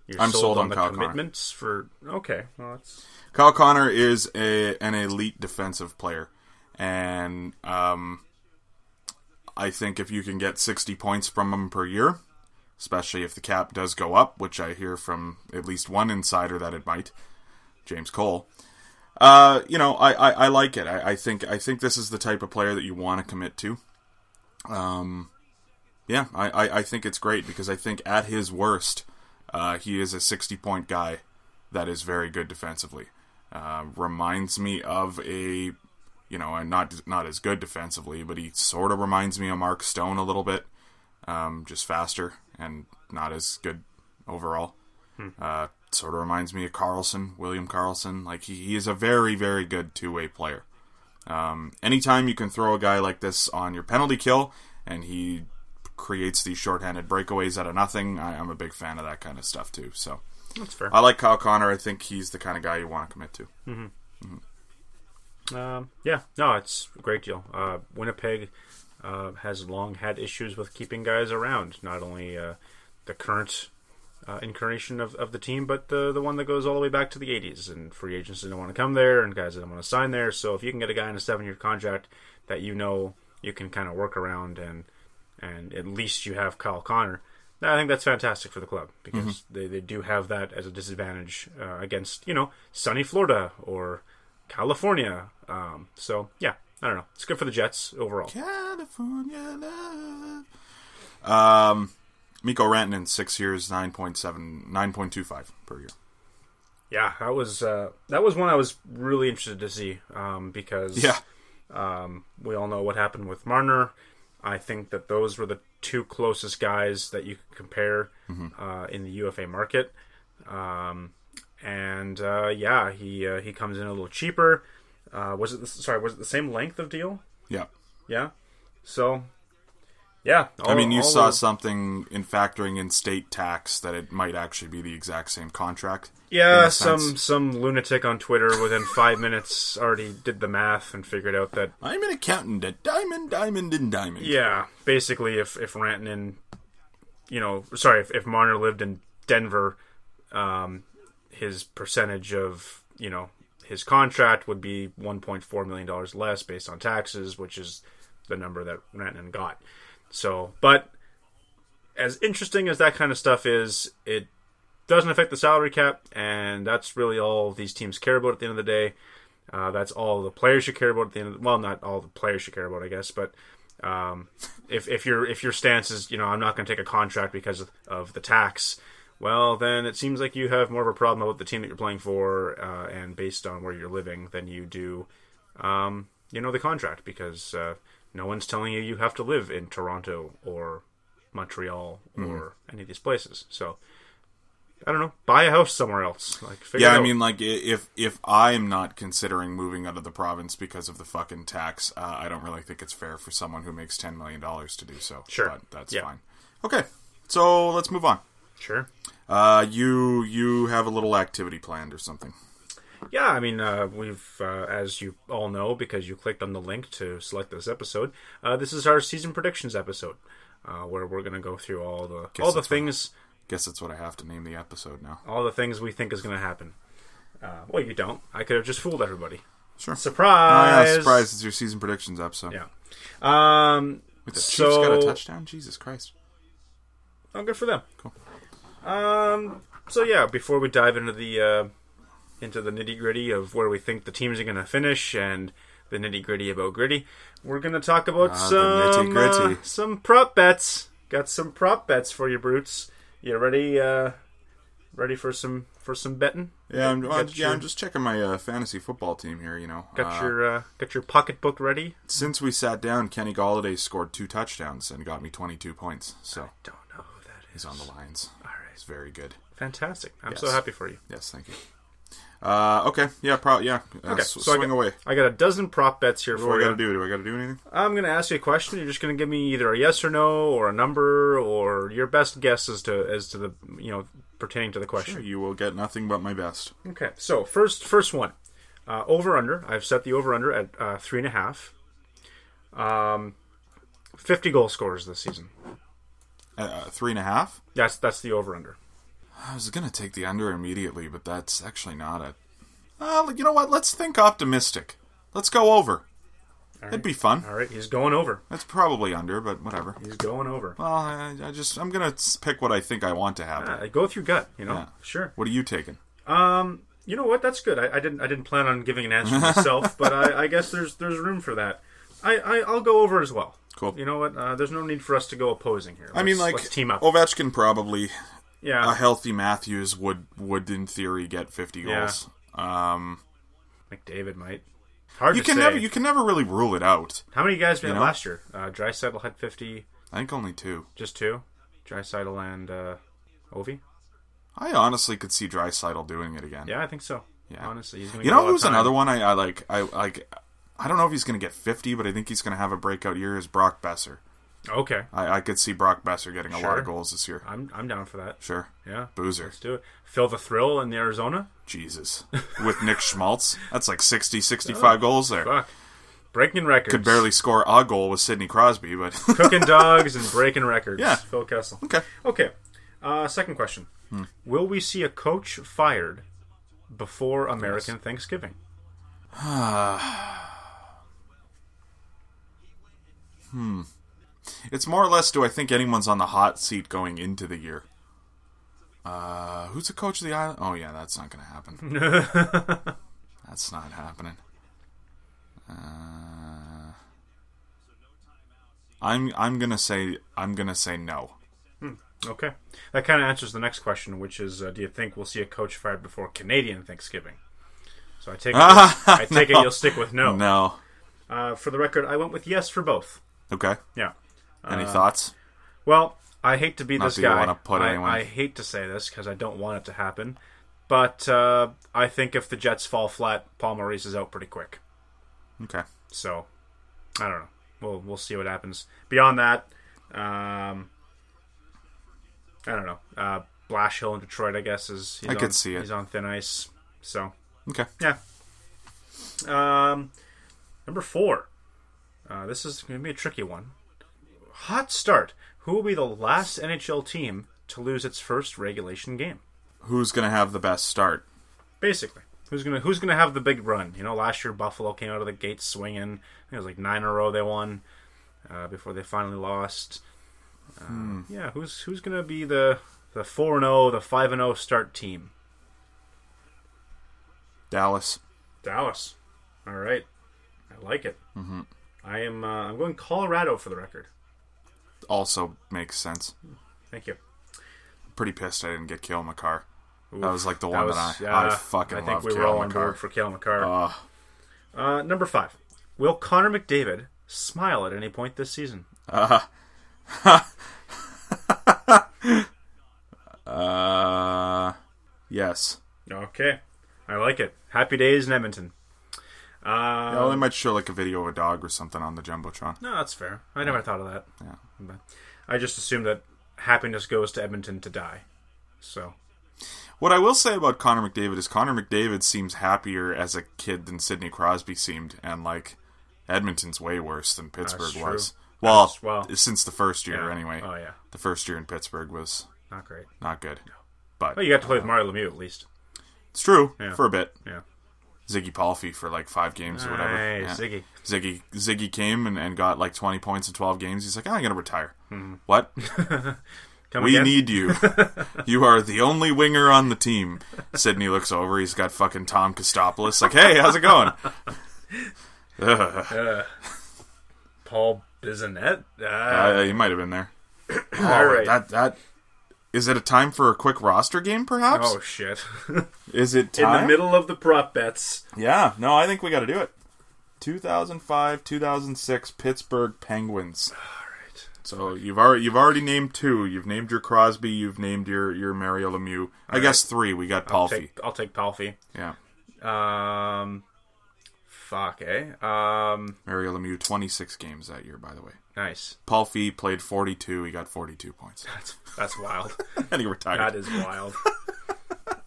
you're I'm sold, sold on, on the Kyle Connor. commitments for okay. Well, that's Kyle Connor is a an elite defensive player, and um, I think if you can get sixty points from him per year, especially if the cap does go up, which I hear from at least one insider that it might, James Cole. Uh, you know, I, I, I like it. I, I think I think this is the type of player that you want to commit to. Um, yeah, I, I, I think it's great because I think at his worst, uh, he is a sixty point guy that is very good defensively. Uh, reminds me of a, you know, and not not as good defensively, but he sort of reminds me of Mark Stone a little bit, um, just faster and not as good overall. Uh, sort of reminds me of Karlsson, William Karlsson. Like he, he is a very very good two way player. Um, anytime you can throw a guy like this on your penalty kill and he creates these shorthanded breakaways out of nothing, I, I'm a big fan of that kind of stuff too. So. that's fair. I like Kyle Connor. I think he's the kind of guy you want to commit to. Um, yeah, no, it's a great deal. Uh, Winnipeg uh, has long had issues with keeping guys around. Not only uh, the current uh, incarnation of, of the team, but the the one that goes all the way back to the '80s. And free agents didn't want to come there, and guys didn't want to sign there. So if you can get a guy in a seven year contract that you know you can kind of work around, and and at least you have Kyle Connor. I think that's fantastic for the club because they, they do have that as a disadvantage uh, against you know sunny Florida or California. Um, so yeah, I don't know. It's good for the Jets overall. California love. Um, Mikko Rantanen, six years, 9.7, 9.25 per year. Yeah, that was uh, that was one I was really interested to see um, because Yeah. um, we all know what happened with Marner. I think that those were the two closest guys that you could compare uh, in the UFA market. Um, and uh, yeah, he uh, he comes in a little cheaper. Uh, was it the, sorry? Was it the same length of deal? Yeah. Yeah. So, yeah. I mean, you saw something in factoring in state tax that it might actually be the exact same contract. Yeah, some sense. some lunatic on Twitter within five minutes already did the math and figured out that I'm an accountant at Diamond, Diamond, and Diamond. yeah, basically if if Rantanen, you know, sorry, if, if Marner lived in Denver, um, his percentage of you know his contract would be 1.4 million dollars less based on taxes, which is the number that Rantanen got. So, but as interesting as that kind of stuff is, it doesn't affect the salary cap, and that's really all these teams care about at the end of the day. Uh, that's all the players should care about at the end. Of the, well, not all the players should care about, I guess, but um, if if your if your stance is you know I'm not going to take a contract because of, of the tax, well then it seems like you have more of a problem about the team that you're playing for uh, and based on where you're living than you do, um, you know, the contract because uh, no one's telling you you have to live in Toronto or Montreal or any of these places. So I don't know, buy a house somewhere else. Like figure Yeah, I mean, like if if I'm not considering moving out of the province because of the fucking tax, uh, I don't really think it's fair for someone who makes ten million dollars to do so. Sure. but that's Yeah. fine. Okay, so let's move on. sure. Uh, you you have a little activity planned or something? Yeah, I mean, uh, we've, uh, as you all know, because you clicked on the link to select this episode, uh, this is our season predictions episode, uh, where we're going to go through all the all the that's what- things, Guess that's what I have to name the episode now. all the things we think is going to happen. Uh, well, you don't. I could have just fooled everybody. Sure. Oh Surprise! yeah, surprise! It's your season predictions episode. Yeah. Um. Wait, the Chiefs got a touchdown. Jesus Christ! Oh, good for them. Cool. Um. So yeah, before we dive into the uh, into the nitty gritty of where we think the teams are going to finish and the nitty gritty about gritty, we're going to talk about Ah, some uh, some prop bets. Got some prop bets for you, brutes. You ready? Uh, ready for some for some betting? Yeah, I'm, well, your- yeah, I'm just checking my uh, fantasy football team here. You know, Got Uh, your uh, got your pocketbook ready? since we sat down, Kenny Golladay scored two touchdowns and got me 22 points. So Don't know who that is. he's on the lines. Right, very good. fantastic. I'm Yes. so happy for you. Yes, thank you. Uh, okay, yeah, pro- yeah. Uh, Okay, so I got, away. I got a dozen prop bets here What for do I got to do? Do I got to do anything? I'm going to ask you a question. You're just going to give me either a yes or no, or a number, or your best guess as to as to the you know pertaining to the question. You will get nothing but my best. Okay. So first first one, uh, over under. I've set the over under at uh, three and a half. Um, fifty goal scorers this season. Uh, three and a half. That's that's the over under. I was gonna take the under immediately, but that's actually not it. Uh, you know what? Let's think optimistic. Let's go over. It'd be fun. All right, he's going over. That's probably under, but whatever. He's going over. Well, I, I just I'm gonna pick what I think I want to happen. Uh, go through gut. You know, Yeah. sure. What are you taking? Um, you know what? That's good. I, I didn't. I didn't plan on giving an answer myself, but I, I guess there's there's room for that. I, I I'll go over as well. Cool. You know what? Uh, there's no need for us to go opposing here. I mean, like let's team up. Ovechkin probably yeah, a healthy Matthews would would in theory get 50 Yeah. goals. Um, McDavid might. Hard you to can say. never you can never really rule it out. How many guys did you know? last year? Uh, Draisaitl had 50. I think only two. Just two. Draisaitl and uh, Ovi. I honestly could see Draisaitl doing it again. Yeah, I think so. Yeah. Honestly, he's gonna You know who's another one I, I like I like I don't know if he's going to get 50, but I think he's going to have a breakout year is Brock Boeser. Okay, I, I could see Brock Boeser getting a lot of goals this year. I'm I'm down for that. Sure. Yeah, Boozer. let's do it. Phil the Thrill in the Arizona. Jesus. With Nick Schmaltz. That's like 60, 65 goals there. Fuck, breaking records. Could barely score a goal with Sidney Crosby, but cooking dogs and breaking records. Yeah. Phil Kessel. okay. Okay. Uh, second question: Will we see a coach fired before American Thanksgiving? It's more or less do I think anyone's on the hot seat going into the year? Uh, who's the coach of the island? Oh yeah, that's not going to happen. that's not happening. Uh, I'm I'm gonna say I'm gonna say no. Okay, that kind of answers the next question, which is: uh, Do you think we'll see a coach fired before Canadian Thanksgiving? So I take it, I take it you'll stick with no. No. Uh, for the record, I went with yes for both. Okay. Yeah. Any thoughts? Well, I hate to be Not this guy. I, I hate to say this because I don't want it to happen, but uh, I think if the Jets fall flat, Paul Maurice is out pretty quick. Okay. So I don't know. We'll we'll see what happens. Beyond that, um, I don't know. Uh, Blashill in Detroit, I guess, is he's I on, could see it. He's on thin ice. So Okay. yeah. Um, number four. Uh, this is going to be a tricky one. Hot start. Who will be the last NHL team to lose its first regulation game? Who's gonna have the best start? Basically, Who's gonna Who's gonna have the big run? You know, last year Buffalo came out of the gate swinging. I think it was like nine in a row they won uh, before they finally lost. Uh, Yeah, who's who's gonna be the the four and zero, the five and zero start team? Dallas. Dallas. All right, I like it. Mm-hmm. I am. Uh, I'm going Colorado for the record. Also makes sense. Thank you. I'm Pretty pissed I didn't get Cale Makar. That was like the That one was- that, I, yeah, I fucking I think we were Cale all on board for Cale Makar. Uh, Uh, number five. Will Connor McDavid smile at any point this season? uh, yes. Okay, I like it. Happy days in Edmonton. Uh, Yeah, they might show like a video of a dog or something on the jumbotron. no, that's fair. I never thought of that. Yeah. But I just assumed that happiness goes to Edmonton to die. So What I will say about Connor McDavid is Connor McDavid seems happier as a kid than Sidney Crosby seemed, and like Edmonton's way worse than Pittsburgh was. Well, well, since the first year yeah. anyway. Oh yeah, The first year in Pittsburgh was not great. not good. But Well, you got to play with Mario Lemieux at least. it's true Yeah. for a bit. Yeah. Ziggy Palffy for like five games or whatever. Hey, Yeah. Ziggy. Ziggy Ziggy came and, and got like twenty points in twelve games. He's like, "Oh, I'm gonna retire. Hmm. What? Come we again? need you. you are the only winger on the team. Sidney looks over. He's got fucking Tom Kostopoulos. Like, hey, how's it going? Ugh. Paul Bissonnette. Uh, Uh, he might have been there. all right. That that is it. A time for a quick roster game, perhaps? oh shit! is it In the middle of the prop bets. Yeah. No, I think we got to do it. 2005, 2006 Pittsburgh Penguins. All right. So you've already you've already named two. You've named your Crosby. You've named your your Mario Lemieux. I guess three. We got I'll Palffy. take, I'll take Palffy. Yeah, Um, fuck, eh? Um, Mario Lemieux. Twenty six games that year, by the way. Nice. Palffy played forty two. He got forty two points, That's that's wild. and he retired. that is wild.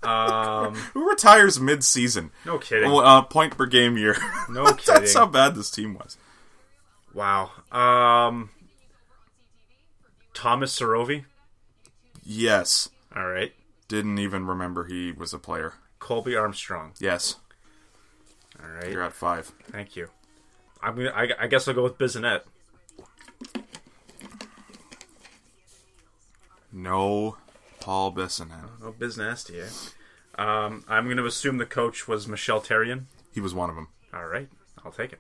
Um, Who retires mid season? no kidding. Uh, point per game year. No kidding. That's how bad this team was. Wow. Um, Tomas Surovy. Yes, All right. didn't even remember he was a player. Colby Armstrong. Yes, All right. you're at five. Thank you. I'm gonna. I, I guess I'll go with Bissonnette. No, Paul Bissonnette. Oh, Biznasty, eh? Um, I'm going to assume the coach was Michel Therrien. He was one of them. All right, I'll take it.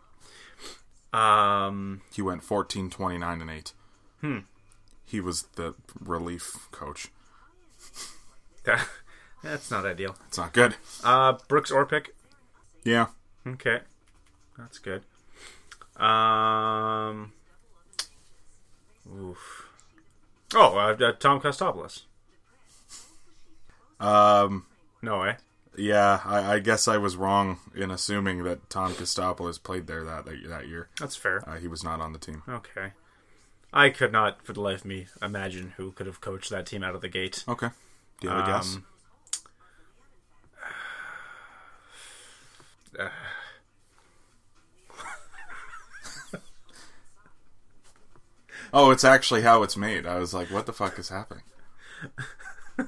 Um, He went 14, 29, and 8. Hmm. He was the relief coach. that, that's not ideal. It's not good. Uh, Brooks Orpik. Yeah. Okay, that's good. Um, oof. Oh, uh, uh, Tom Kostopoulos. Um. No way. Yeah, I, I guess I was wrong in assuming that Tom Kostopoulos played there that that year. That's fair. Uh, he was not on the team. Okay. I could not, for the life of me, imagine who could have coached that team out of the gate. Okay. Do you have a guess? Oh, it's actually how it's made. I was like, what the fuck is happening?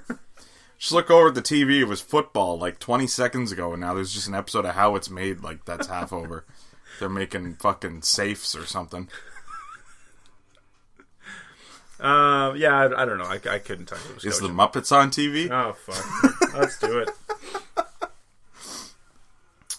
just look over at the TV. It was football like 20 seconds ago, and now there's just an episode of how it's made. Like that's half over. They're making fucking safes or something. Uh, yeah, I, I don't know. I, I couldn't tell you. Is the. Muppets on TV? Oh fuck! Let's do it.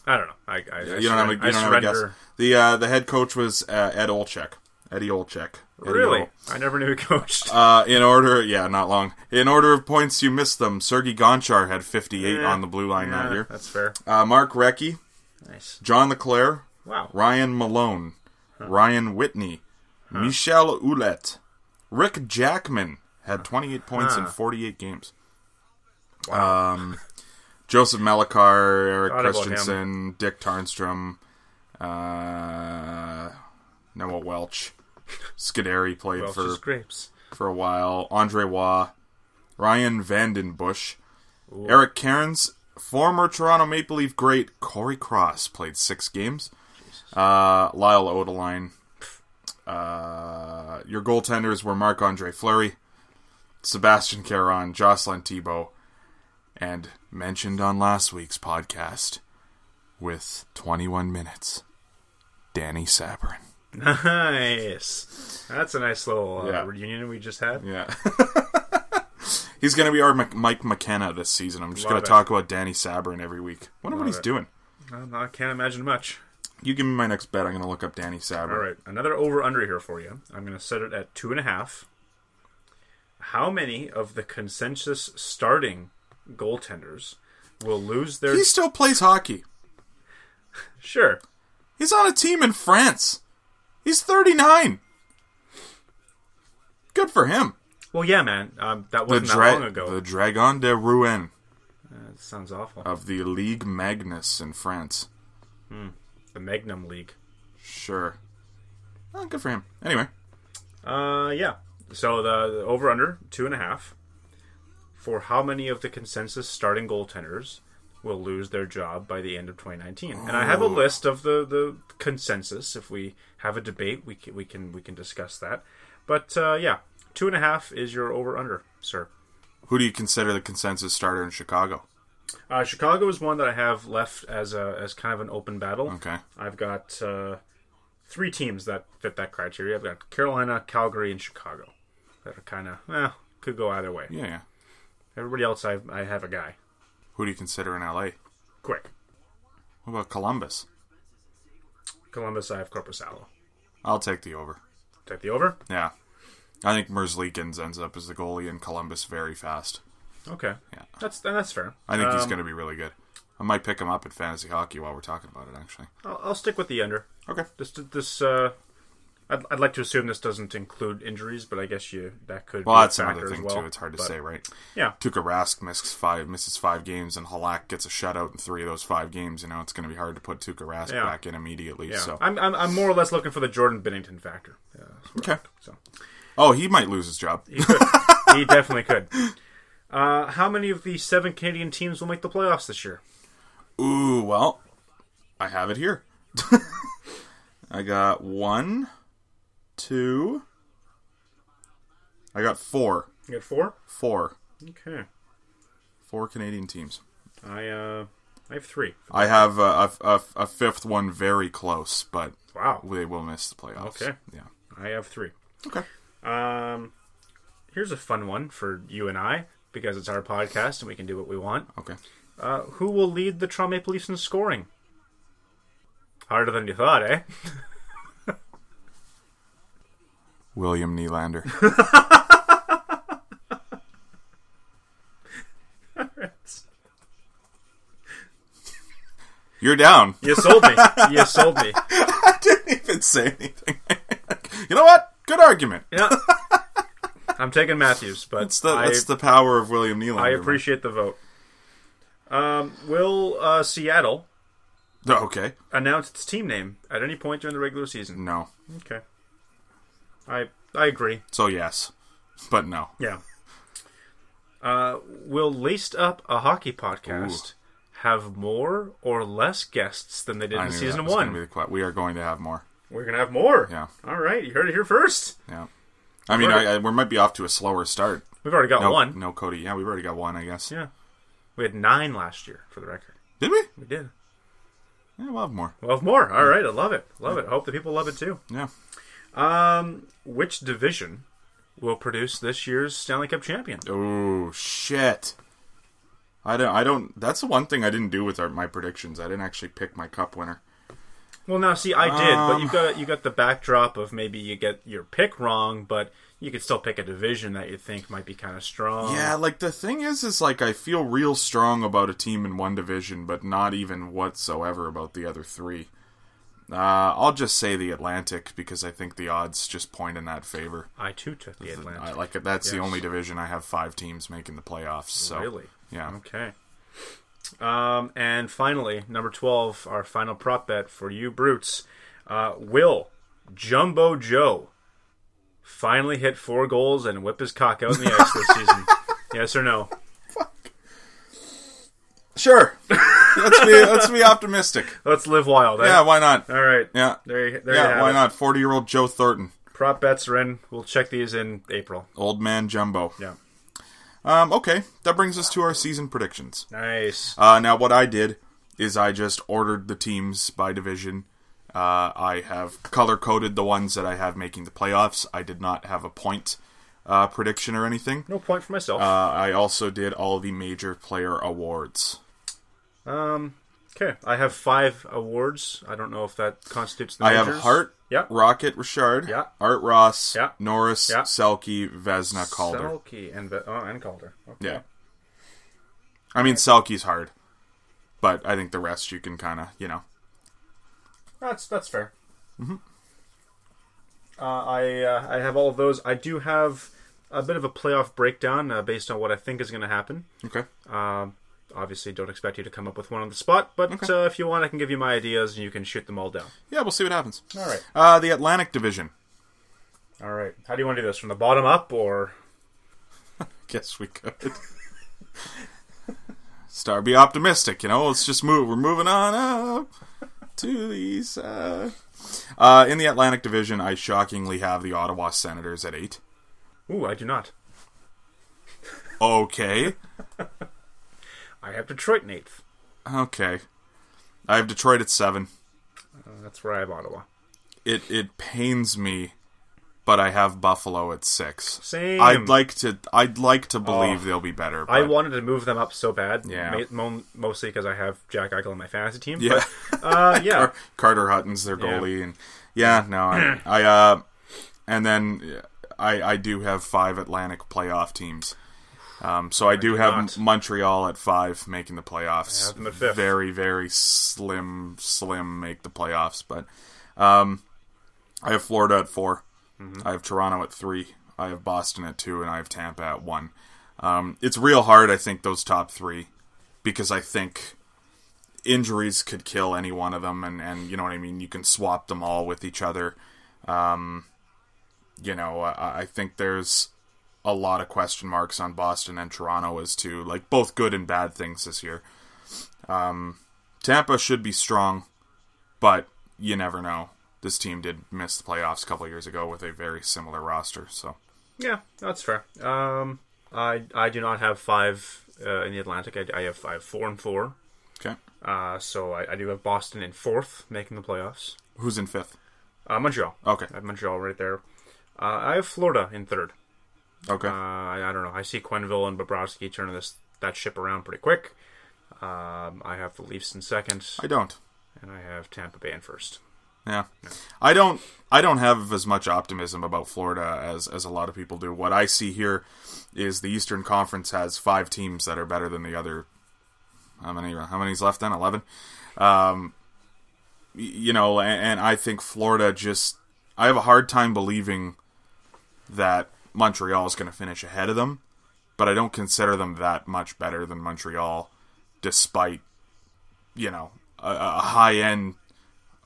I don't know. I, I, I you don't have a, you I don't have a guess. The uh, the head coach was uh, Ed Olczyk. Eddie Olczyk. Eddie Really? Ol- I never knew he coached. Uh, in order, yeah, not long. In order of points, you missed them. Sergei Gonchar had 58 Yeah. on the blue line that year. That's fair. Uh, Mark Recchi, Nice. John LeClair. Wow. Ryan Malone, Ryan Whitney, Michel Ouellet, Ric Jackman had 28 points in 48 games. Wow. Um, Josef Melichar, Eric Thought Christensen, Dick Tarnstrom, uh, Noah Welch, Scuderi played Welch's for grapes. for a while. Andre Waugh, Ryan VandenBussche, Eric Cairns, former Toronto Maple Leaf great Cory Cross played six games. Uh, Lyle Odelein. Uh, your goaltenders were Marc Andre Fleury, Sebastien Caron, Jocelyn Thibault, and mentioned on last week's podcast with 21 minutes, Dany Sabourin. Nice. That's a nice little uh, Yeah. reunion we just had. Yeah. he's going to be our Mike McKenna this season. I'm just going to talk about Dany Sabourin every week. Wonder what he's it. doing. I can't imagine much. You give me my next bet. I'm going to look up Dany Sabourin. All right, another over under here for you. I'm going to set it at two and a half. How many of the consensus starting goaltenders will lose their? He still plays hockey. Sure. He's on a team in France. He's 39. Good for him. Well, yeah, man. Um, that wasn't that long ago. the Dragon de Rouen That sounds awful. of the League Magnus in France. the Magnum League. Sure. Oh, good for him. Anyway, Uh, yeah. So the, the over under two and a half for how many of the consensus starting goaltenders will lose their job by the end of 2019. And I have a list of the, the consensus. If we have a debate, we can, we can we can discuss that. But uh, yeah, two and a half is your over under, sir. who do you consider the consensus starter in Chicago? Uh, Chicago is one that I have left as a as kind of an open battle. Okay. I've got uh, three teams that fit that criteria. I've got Carolina, Calgary, and Chicago. That are kind of well could go either way. Yeah, yeah. Everybody else, I I have a guy. Who do you consider in LA? Quick, What about Columbus? Columbus. I have Korpisalo. I'll take the over. Take the over. Yeah. I think Merzlikins ends up as the goalie in Columbus very fast. Okay, Yeah. that's that's fair. I think he's Um, going to be really good. I might pick him up in fantasy hockey while we're talking about it, actually. I'll, I'll stick with the under. Okay. This this uh, I'd, I'd like to assume this doesn't include injuries, but I guess you that could Well, be a that's another thing, well. too. It's hard to But, say, right? Yeah, Tuukka Rask misses five, misses five games, and Halak gets a shutout in three of those five games. You know, it's going to be hard to put Tuukka Rask Yeah. back in immediately. yeah. So, I'm, I'm I'm more or less looking for the Jordan Binnington factor. Where- okay. So Oh, he might lose his job. he could. he definitely could. Uh, how many of the seven Canadian teams will make the playoffs this year? Ooh, well, I have it here. I got one, two. I got four. You got four. Four. Okay. Four Canadian teams. I uh, I have three. I have a, a, a, a fifth one very close, but Wow. they will miss the playoffs. Okay. Yeah. I have three. Okay. Um, here's a fun one for you and I because it's our podcast and we can do what we want. Okay. Uh, who will lead the Toronto Maple Leafs in scoring? Harder than you thought, eh? William Nylander. You're down. You sold me. you sold me. I didn't even say anything. you know what? Good argument. Yeah. I'm taking Matthews, but That's the I, that's the power of William Nylander. I appreciate the vote. Um, will uh, Seattle. Okay. announce its team name at any point during the regular season? No. Okay. I I agree. So yes, but no. Yeah. Uh, will Laced Up a Hockey Podcast have more or less guests than they did I in season that was gonna one? be the we are going to have more. We're gonna have more. Yeah. All right, you heard it here first. Yeah. I mean. I, I, we might be off to a slower start. We've already got No, one. no Cody. Yeah, we've already got one. I guess. Yeah. We had nine last year, for the record. Did we? We did. Yeah, we'll have more. We'll have more. All right, I love it. Love it. Hope the people love it too. Yeah. Um, which division will produce this year's Stanley Cup champion? Oh shit. I don't. I don't. That's the one thing I didn't do with our, my predictions. I didn't actually pick my cup winner. Well, now see, I did, but Um, you got you got the backdrop of maybe you get your pick wrong, but you could still pick a division that you think might be kind of strong. Yeah, like the thing is, is like I feel real strong about a team in one division, but not even whatsoever about the other three. Uh, I'll just say the Atlantic because I think the odds just point in that favor. I too took the Atlantic. I like. That's the only division I have five teams making the playoffs. So Really? yeah. Okay. Um, and finally, number 12, our final prop bet for you brutes. Uh, will Jumbo Joe finally hit four goals and whip his cock out in the ice this season? Yes or no? Fuck. Sure. let's be let's be optimistic. Let's live wild. eh? Yeah, why not? All right. Yeah. There you, there you Yeah, have why it. not? Forty year old Joe Thornton, Prop bets are in. We'll check these in April. old man Jumbo. Yeah. Um, okay, that brings us to our season predictions. Nice. Uh, now, what I did is I just ordered the teams by division. Uh, I have color coded the ones that I have making the playoffs. I did not have a point uh, prediction or anything. No point for myself. Uh, I also did all the major player awards. Um. Okay, I have five awards. I don't know if that constitutes the I majors. have Hart, Yeah. Rocket, Richard, Yeah. Art Ross, Yeah. Norris, Yeah. Selke, Vezina, Calder. Selke and Ve- oh, and Calder. Okay. Yeah. I mean, Selke's hard, but I think the rest you can kind of, you know. That's that's fair. Mm-hmm. Uh, I uh, I have all of those. I do have a bit of a playoff breakdown uh, based on what I think is going to happen. Okay. Um, obviously, don't expect you to come up with one on the spot, but uh, if you want, I can give you my ideas and you can shoot them all down. Yeah, we'll see what happens. All right. Uh, the Atlantic Division. All right. How do you want to do this? From the bottom up, or Guess we could. Star, be optimistic. You know, let's just move. We're moving on up to these. Uh... Uh, in the Atlantic Division, I shockingly have the Ottawa Senators at eight. ooh, I do not. Okay, I have Detroit in eighth. okay. I have Detroit at seven. Uh, that's where I have Ottawa. It it pains me, but I have Buffalo at six. Same. I'd like to. I'd like to believe Oh. they'll be better. I wanted to move them up so bad. Yeah. mo- mostly because I have Jack Eichel on my fantasy team. Yeah. But, uh, yeah. Car- Carter Hutton's their Yeah. goalie, and yeah, no, I, I uh, and then I I do have five Atlantic playoff teams. Um, so I do have not. Montreal at five, making the playoffs. I have them at fifth. Very, very slim, slim make the playoffs. But um, I have Florida at 4 Mm-hmm. I have Toronto at three. I have Boston at two, and I have Tampa at one. Um, it's real hard, I think, those top three, because I think injuries could kill any one of them, and, and you know what I mean. You can swap them all with each other. Um, you know, I, I think there's a lot of question marks on Boston and Toronto as to like both good and bad things this year. Um, Tampa should be strong, but you never know. This team did miss the playoffs a couple years ago with a very similar roster, so Yeah, that's fair. Um, I I do not have five uh, in the Atlantic. I, I have five, four and four. okay. Uh, so I, I do have Boston in fourth, making the playoffs. Who's in fifth? Uh, Montreal. Okay, I have Montreal right there. Uh, I have Florida in third. Okay. Uh, I, I don't know. I see Quenneville and Bobrovsky turning this that ship around pretty quick. Um, I have the Leafs in second, I don't. and I have Tampa Bay in first. Yeah, I don't. I don't have as much optimism about Florida as as a lot of people do. What I see here is the Eastern Conference has five teams that are better than the other. How many? How many's left then? Eleven. Um, you know, and, and I think Florida just. I have a hard time believing that Montreal is going to finish ahead of them, but I don't consider them that much better than Montreal, despite you know a, a high end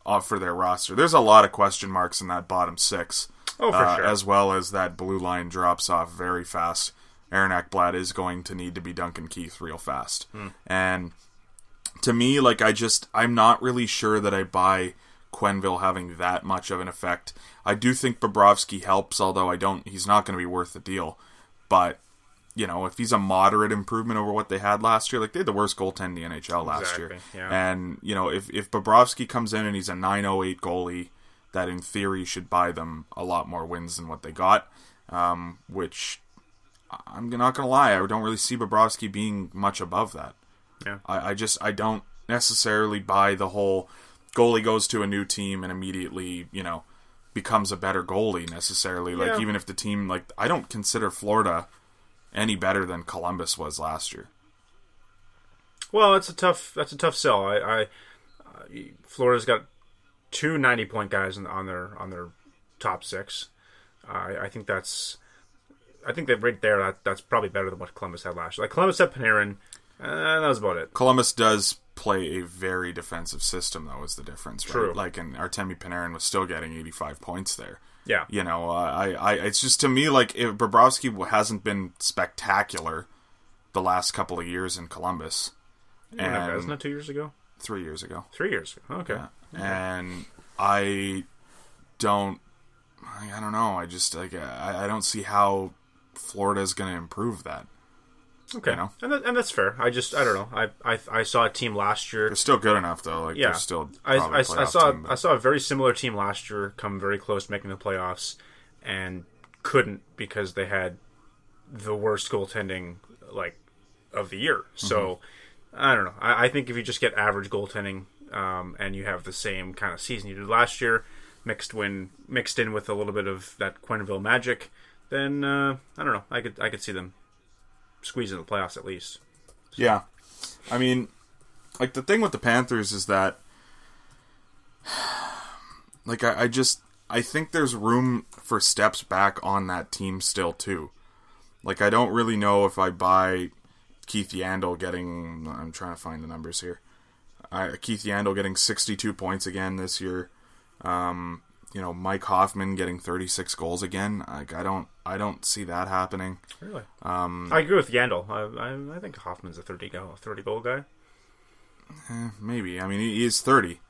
off for their roster. There's a lot of question marks in that bottom six. Oh, for uh, sure. As well as that blue line drops off very fast. Aaron Ekblad is going to need to be Duncan Keith real fast. Hmm. And to me, like I just I'm not really sure that I buy Quenneville having that much of an effect. I do think Bobrovsky helps, although I don't he's not going to be worth the deal. But you know, if he's a moderate improvement over what they had last year, like they had the worst goaltend in the NHL last year. Yeah. And, you know, if, if Bobrovsky comes in and he's a 908 goalie, that in theory should buy them a lot more wins than what they got, um, which I'm not going to lie, I don't really see Bobrovsky being much above that. Yeah. I, I just, I don't necessarily buy the whole goalie goes to a new team and immediately, you know, becomes a better goalie necessarily. Like, even if the team, like, I don't consider Florida any better than Columbus was last year. Well, that's a tough that's a tough sell. I, I uh, Florida's got two 90 point guys on, on their on their top six. I I think that's I think that right there that that's probably better than what Columbus had last year. Like Columbus had Panarin, and that was about it. Columbus does play a very defensive system, though, is the difference, right? True. Like, and Artemi Panarin was still getting 85 points there. Yeah, You know, uh, I, I, it's just to me like if Bobrovsky hasn't been spectacular the last couple of years in Columbus, Yeah, and wasn't it two years ago? three years ago, Three years ago. Okay. and I don't, I I don't know, I just like I, I don't see how Florida is going to improve that. Okay, You know? and that, and that's fair. I just I don't know. I I, I saw a team last year. They're still good enough though. Like Yeah, still. I, I, saw team, but- I saw a very similar team last year come very close to making the playoffs and couldn't because they had the worst goaltending like of the year. So Mm-hmm. I don't know. I, I think if you just get average goaltending um, and you have the same kind of season you did last year, mixed when mixed in with a little bit of that Quenneville magic, then uh, I don't know. I could I could see them squeezing the playoffs at least. Yeah. I mean, like the thing with the Panthers is that, like, I, I just I think there's room for steps back on that team still too. Like, I don't really know if I buy Keith Yandle getting. I'm trying to find the numbers here. Keith Yandle getting 62 points again this year. Um, you know, Mike Hoffman getting 36 goals again. Like, I don't, I don't see that happening. Really, um, I agree with Yandle. I, I, I think Hoffman's a thirty goal thirty goal guy. Maybe. I mean, he is 30.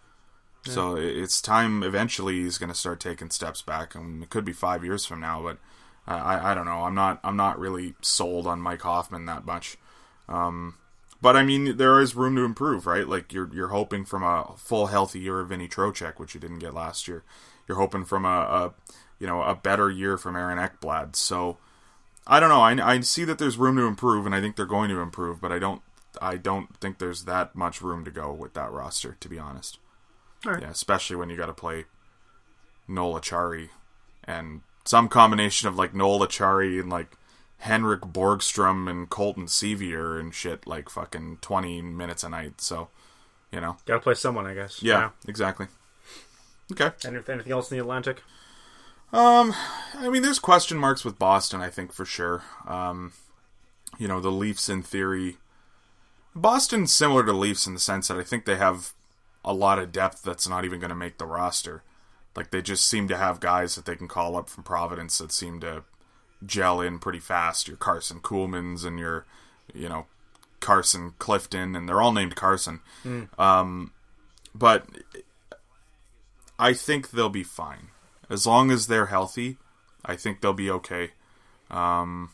So it's time eventually he's going to start taking steps back. Mean, it could be five years from now, but uh, I, I don't know. I'm not I'm not really sold on Mike Hoffman that much. Um, but I mean, there is room to improve, right? Like you're you're hoping from a full healthy year of Vinny Trocheck, which you didn't get last year. You're hoping from a, a you know a better year from Aaron Ekblad. So I don't know. I, I see that there's room to improve, and I think they're going to improve, but I don't I don't think there's that much room to go with that roster, to be honest. Alright. Yeah, especially when you got to play Noel Acciari and some combination of like Noel Acciari and like Henrik Borgstrom and Colton Sceviour and shit like fucking 20 minutes a night. So, you know. Got to play someone, I guess. Yeah, exactly. Okay. Anything else in the Atlantic? Um, I mean, there's question marks with Boston. I think for sure. Um, you know, the Leafs in theory. Boston's similar to Leafs in the sense that I think they have a lot of depth that's not even going to make the roster. Like they just seem to have guys that they can call up from Providence that seem to gel in pretty fast. Your Karson Kuhlmans and your, you know, Carson Clifton, and they're all named Carson. Um, but I think they'll be fine as long as they're healthy. I think they'll be okay. Um,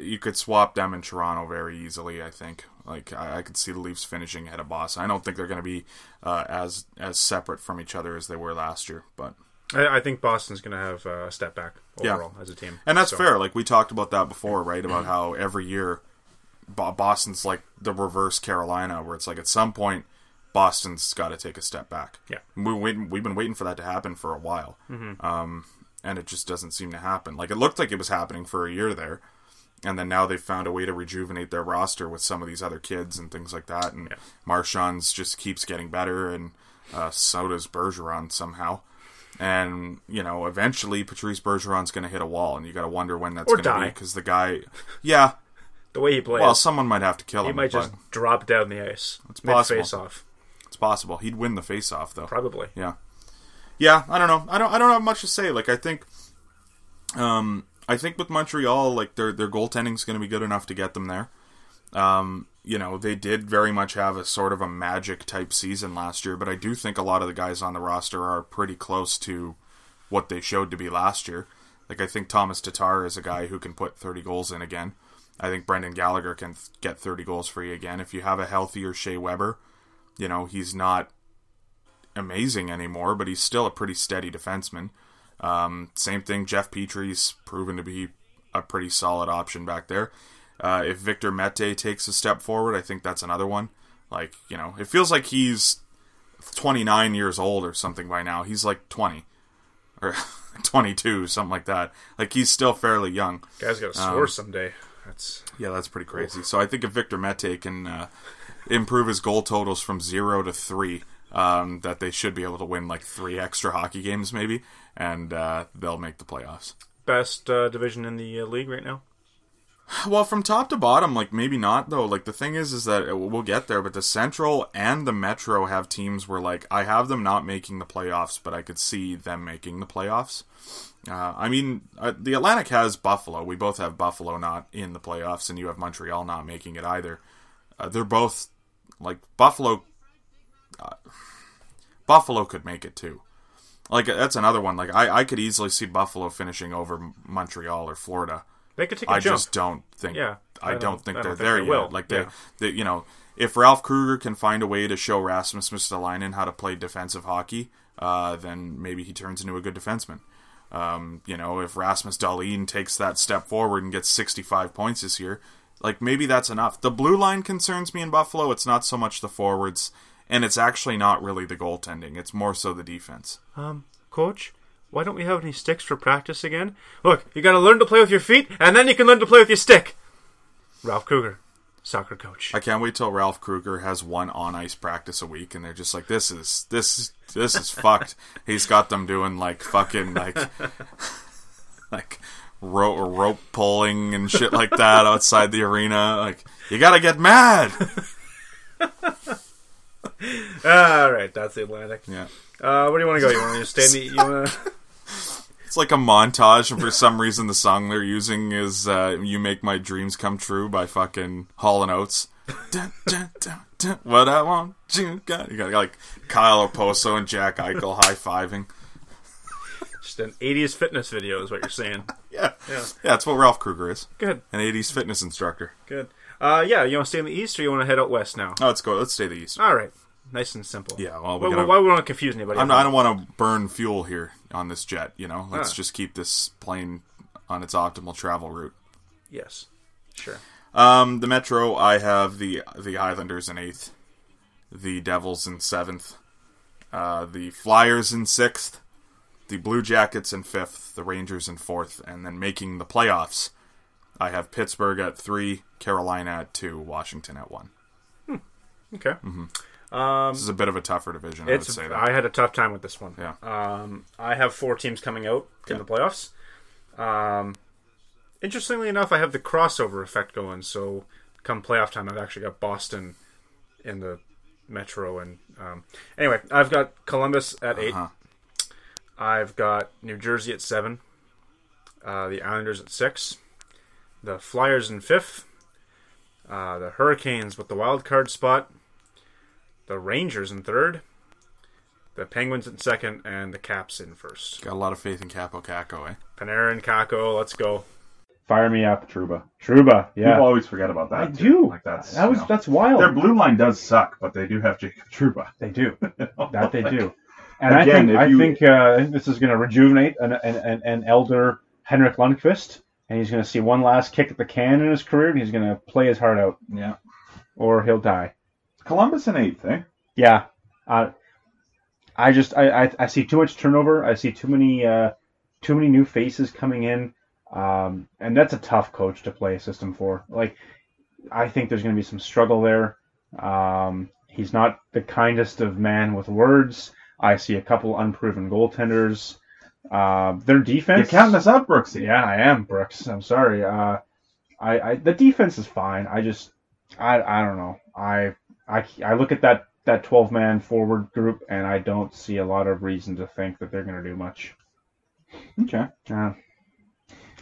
you could swap them in Toronto very easily. I think. Like I, I could see the Leafs finishing ahead of Boston. I don't think they're going to be uh, as as separate from each other as they were last year, but I, I think Boston's going to have uh, a step back Yeah. overall as a team, and that's So, fair. Like we talked about that before, right? About how every year Boston's like the reverse Carolina, where it's like at some point Boston's got to take a step back. Yeah. we wait, we've been waiting for that to happen for a while, um, and it just doesn't seem to happen. Like it looked like it was happening for a year there, and then now they've found a way to rejuvenate their roster with some of these other kids and things like that. And Yeah. Marchand's just keeps getting better, and uh, so does Bergeron somehow. And you know, eventually Patrice Bergeron's going to hit a wall, and you got to wonder when that's going to be because the guy, yeah, The way he plays, well, someone might have to kill he him. He might just drop down the ice. It's possible. face off, possible he'd win the face-off though. probably. Yeah, yeah. I don't know. I don't. I don't have much to say. Like I think, um, I think with Montreal, like their their goaltending's going to be good enough to get them there. Um, you know, they did very much have a sort of a magic type season last year, but I do think a lot of the guys on the roster are pretty close to what they showed to be last year. Like I think Tomas Tatar is a guy who can put 30 goals in again. I think Brendan Gallagher can th- get 30 goals for you again. If you have a healthier Shea Weber, you know, he's not amazing anymore, but he's still a pretty steady defenseman. Um, same thing, Jeff Petry's proven to be a pretty solid option back there. Uh, if Victor Mete takes a step forward, I think that's another one. Like, you know, it feels like he's 29 years old or something by now. He's like 20 or 22, something like that. Like, he's still fairly young. Guy's got to Um, score someday. That's Yeah, that's pretty crazy. So I think if Victor Mete can uh, improve his goal totals from zero to three, um, that they should be able to win like three extra hockey games, maybe, and uh, they'll make the playoffs. best uh, division in the uh, league right now. Well, from top to bottom, like maybe not though. Like the thing is, is that we'll get there, but the Central and the Metro have teams where like I have them not making the playoffs, but I could see them making the playoffs. Uh, I mean, uh, the Atlantic has Buffalo. We both have Buffalo not in the playoffs, and you have Montreal not making it either. Uh, they're both like Buffalo. Uh, Buffalo could make it too. Like that's another one. Like I, I could easily see Buffalo finishing over Montreal or Florida They could take a I jump. just don't think. Yeah, I, I don't, don't- think I they're think there they yet. will. Like they, Yeah. they, you know, if Ralph Krueger can find a way to show Rasmus Ristolainen how to play defensive hockey, uh, then maybe he turns into a good defenseman. Um, you know, if Rasmus Dahlin takes that step forward and gets 65 points this year, like maybe that's enough. The blue line concerns me in Buffalo. It's not so much the forwards, and it's actually not really the goaltending. It's more so the defense. Um, coach, why don't we have any sticks for practice again? Look, you got to learn to play with your feet, and then you can learn to play with your stick. Ralph Krueger, soccer coach. I can't wait till Ralph Krueger has one on ice practice a week, and they're just like, "This is this this is fucked." He's got them doing like fucking like like rope rope pulling and shit like that outside the arena. Like, you gotta get mad. All right, that's the Atlantic. Yeah, Uh, where do you want to go? You want to stay in the? You want to? it's like a montage, and for some reason, the song they're using is uh, "You Make My Dreams Come True" by fucking Hall and Oates. Dun, dun, dun, what I want, you got. You got like Kyle Okposo and Jack Eichel high fiving. An '80s fitness video is what you're saying. Yeah. Yeah. Yeah, that's what Ralph Krueger is. Good, An 80s fitness instructor. good. Uh, yeah, you want to stay in the east or you want to head out west now? Oh, let's go. Let's stay the east. All right, nice and simple. Yeah, well, we Why, gotta- why we want to confuse anybody? I'm not, I don't want to burn fuel here on this jet, you know? Let's Ah. just keep this plane on its optimal travel route. Yes, sure. Um, the Metro, I have the the Islanders in eighth, the Devils in seventh, uh, the Flyers in sixth, the Blue Jackets in fifth, the Rangers in fourth, and then making the playoffs, I have Pittsburgh at three, Carolina at two, Washington at one. Okay. Mm-hmm. This is a bit of a tougher division, I would say that. I had a tough time with this one. Yeah. Um, I have four teams coming out in the playoffs. Um, interestingly enough, I have the crossover effect going. So, come playoff time, I've actually got Boston in the Metro, and um, anyway, I've got Columbus at eight. I've got New Jersey at seven. Uh, the Islanders at six. The Flyers in fifth. Uh, the Hurricanes with the wild card spot. The Rangers in third. The Penguins in second, and the Caps in first. Got a lot of faith in Kaapo Kakko, eh? and Kakko, let's go. Fire me up. Trouba. Trouba, yeah. People always forget about that. I too. do. Like that's that was you know, that's wild. their blue line does suck, but they do have Jacob Trouba. They do. that they do. And I think I you- think uh, this is going to rejuvenate an, an, an, an elder Henrik Lundqvist, and he's going to see one last kick at the can in his career, and he's going to play his heart out, Yeah. or he'll die. Columbus in eighth, eh? Yeah. Uh, I just I, I, I see too much turnover. I see too many uh, too many new faces coming in, um, and that's a tough coach to play a system for. Like, I think there's going to be some struggle there. Um, he's not the kindest of man with words. I see a couple unproven goaltenders. Uh, their You're defense. counting us out, Brooks. Yeah, I am Brooks. I'm sorry. Uh, I, I the defense is fine. I just I I don't know. I I I look at that that 12 man forward group and I don't see a lot of reason to think that they're going to do much. Okay. Uh,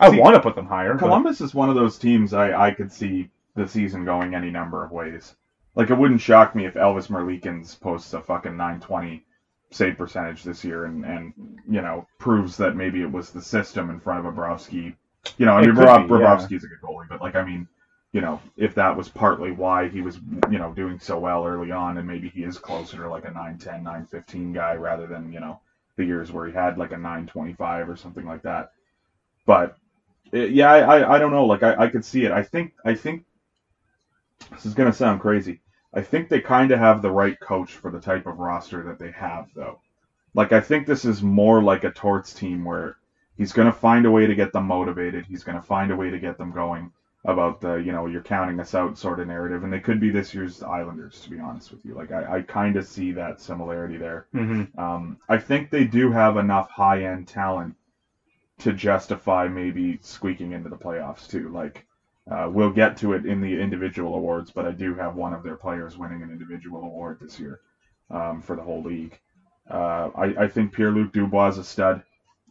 I See, want to put them higher. but- Columbus is one of those teams I, I could see the season going any number of ways. Like, it wouldn't shock me if Elvis Merzlikins posts a fucking 920 save percentage this year and, and, you know, proves that maybe it was the system in front of Bobrovsky. You know, I mean, Bob, be, yeah. Bobrovsky's a good goalie, but, like, I mean, you know, if that was partly why he was, you know, doing so well early on, and maybe he is closer to like a 910, 915 guy rather than, you know, the years where he had like a 925 or something like that. But uh, yeah, I, I, I don't know. Like I, I could see it. I think I think this is gonna sound crazy. I think they kind of have the right coach for the type of roster that they have, though. Like I think this is more like a Torts team where he's gonna find a way to get them motivated. He's gonna find a way to get them going about the you know you're counting us out sort of narrative, and they could be this year's Islanders to be honest with you. Like I, I kind of see that similarity there. Mhm. Um, I think they do have enough high end talent to justify maybe squeaking into the playoffs too. Like uh, we'll get to it in the individual awards, but I do have one of their players winning an individual award this year um, for the whole league. Uh, I, I think Pierre Luc Dubois is a stud.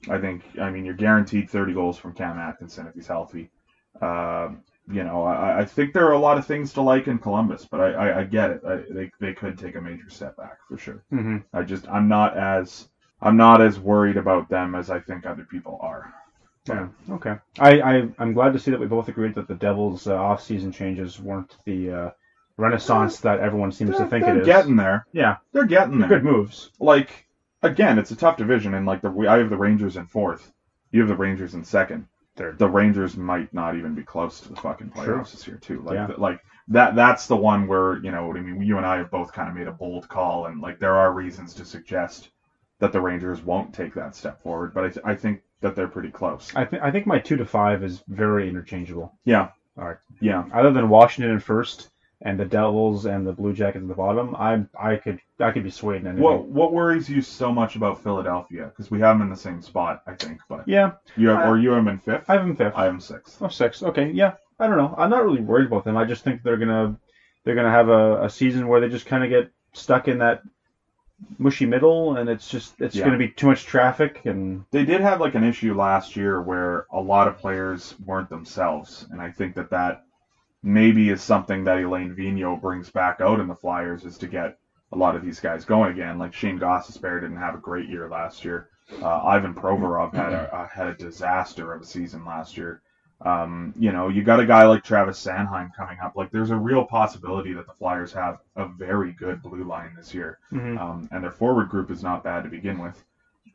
I think I mean you're guaranteed 30 goals from Cam Atkinson if he's healthy. Um, you know, I, I think there are a lot of things to like in Columbus, but I, I, I get it. I, they, they could take a major step back for sure. Mhm. I just I'm not as I'm not as worried about them as I think other people are. Yeah. Okay. I, I I'm glad to see that we both agreed that the Devils' uh, off-season changes weren't the uh, renaissance that everyone seems They're, to think it is. they're is. getting there. yeah, They're getting there. good moves. Like again, it's a tough division, and like the I have the Rangers in fourth. You have the Rangers in second. Third. The Rangers might not even be close to the fucking playoffs this year too. Like Yeah. th- like that that's the one where you know what I mean. You and I have both kind of made a bold call, and like there are reasons to suggest that the Rangers won't take that step forward, but I, th- I think that they're pretty close. I think I think my two to five is very interchangeable. Yeah. All right. Yeah. Other than Washington in first and the Devils and the Blue Jackets at the bottom, I I could I could be swayed in anything. What what worries you so much about Philadelphia? Because we have them in the same spot, I think. But Yeah, you have, I- or you have them in fifth. I have them fifth. I have them sixth. Oh, six. Okay, yeah. I don't know. I'm not really worried about them. I just think they're gonna they're gonna have a, a season where they just kind of get stuck in that mushy middle, and it's just it's Yeah. gonna be too much traffic and They did have like an issue last year where a lot of players weren't themselves, and I think that that maybe is something that Alain Vigneault brings back out in the Flyers is to get a lot of these guys going again. Like Shane Gostisbehere didn't have a great year last year. Uh, Ivan Provorov had a, uh, had a disaster of a season last year. Um, you know, you got a guy like Travis Sanheim coming up. Like, there's a real possibility that the Flyers have a very good blue line this year um, and their forward group is not bad to begin with.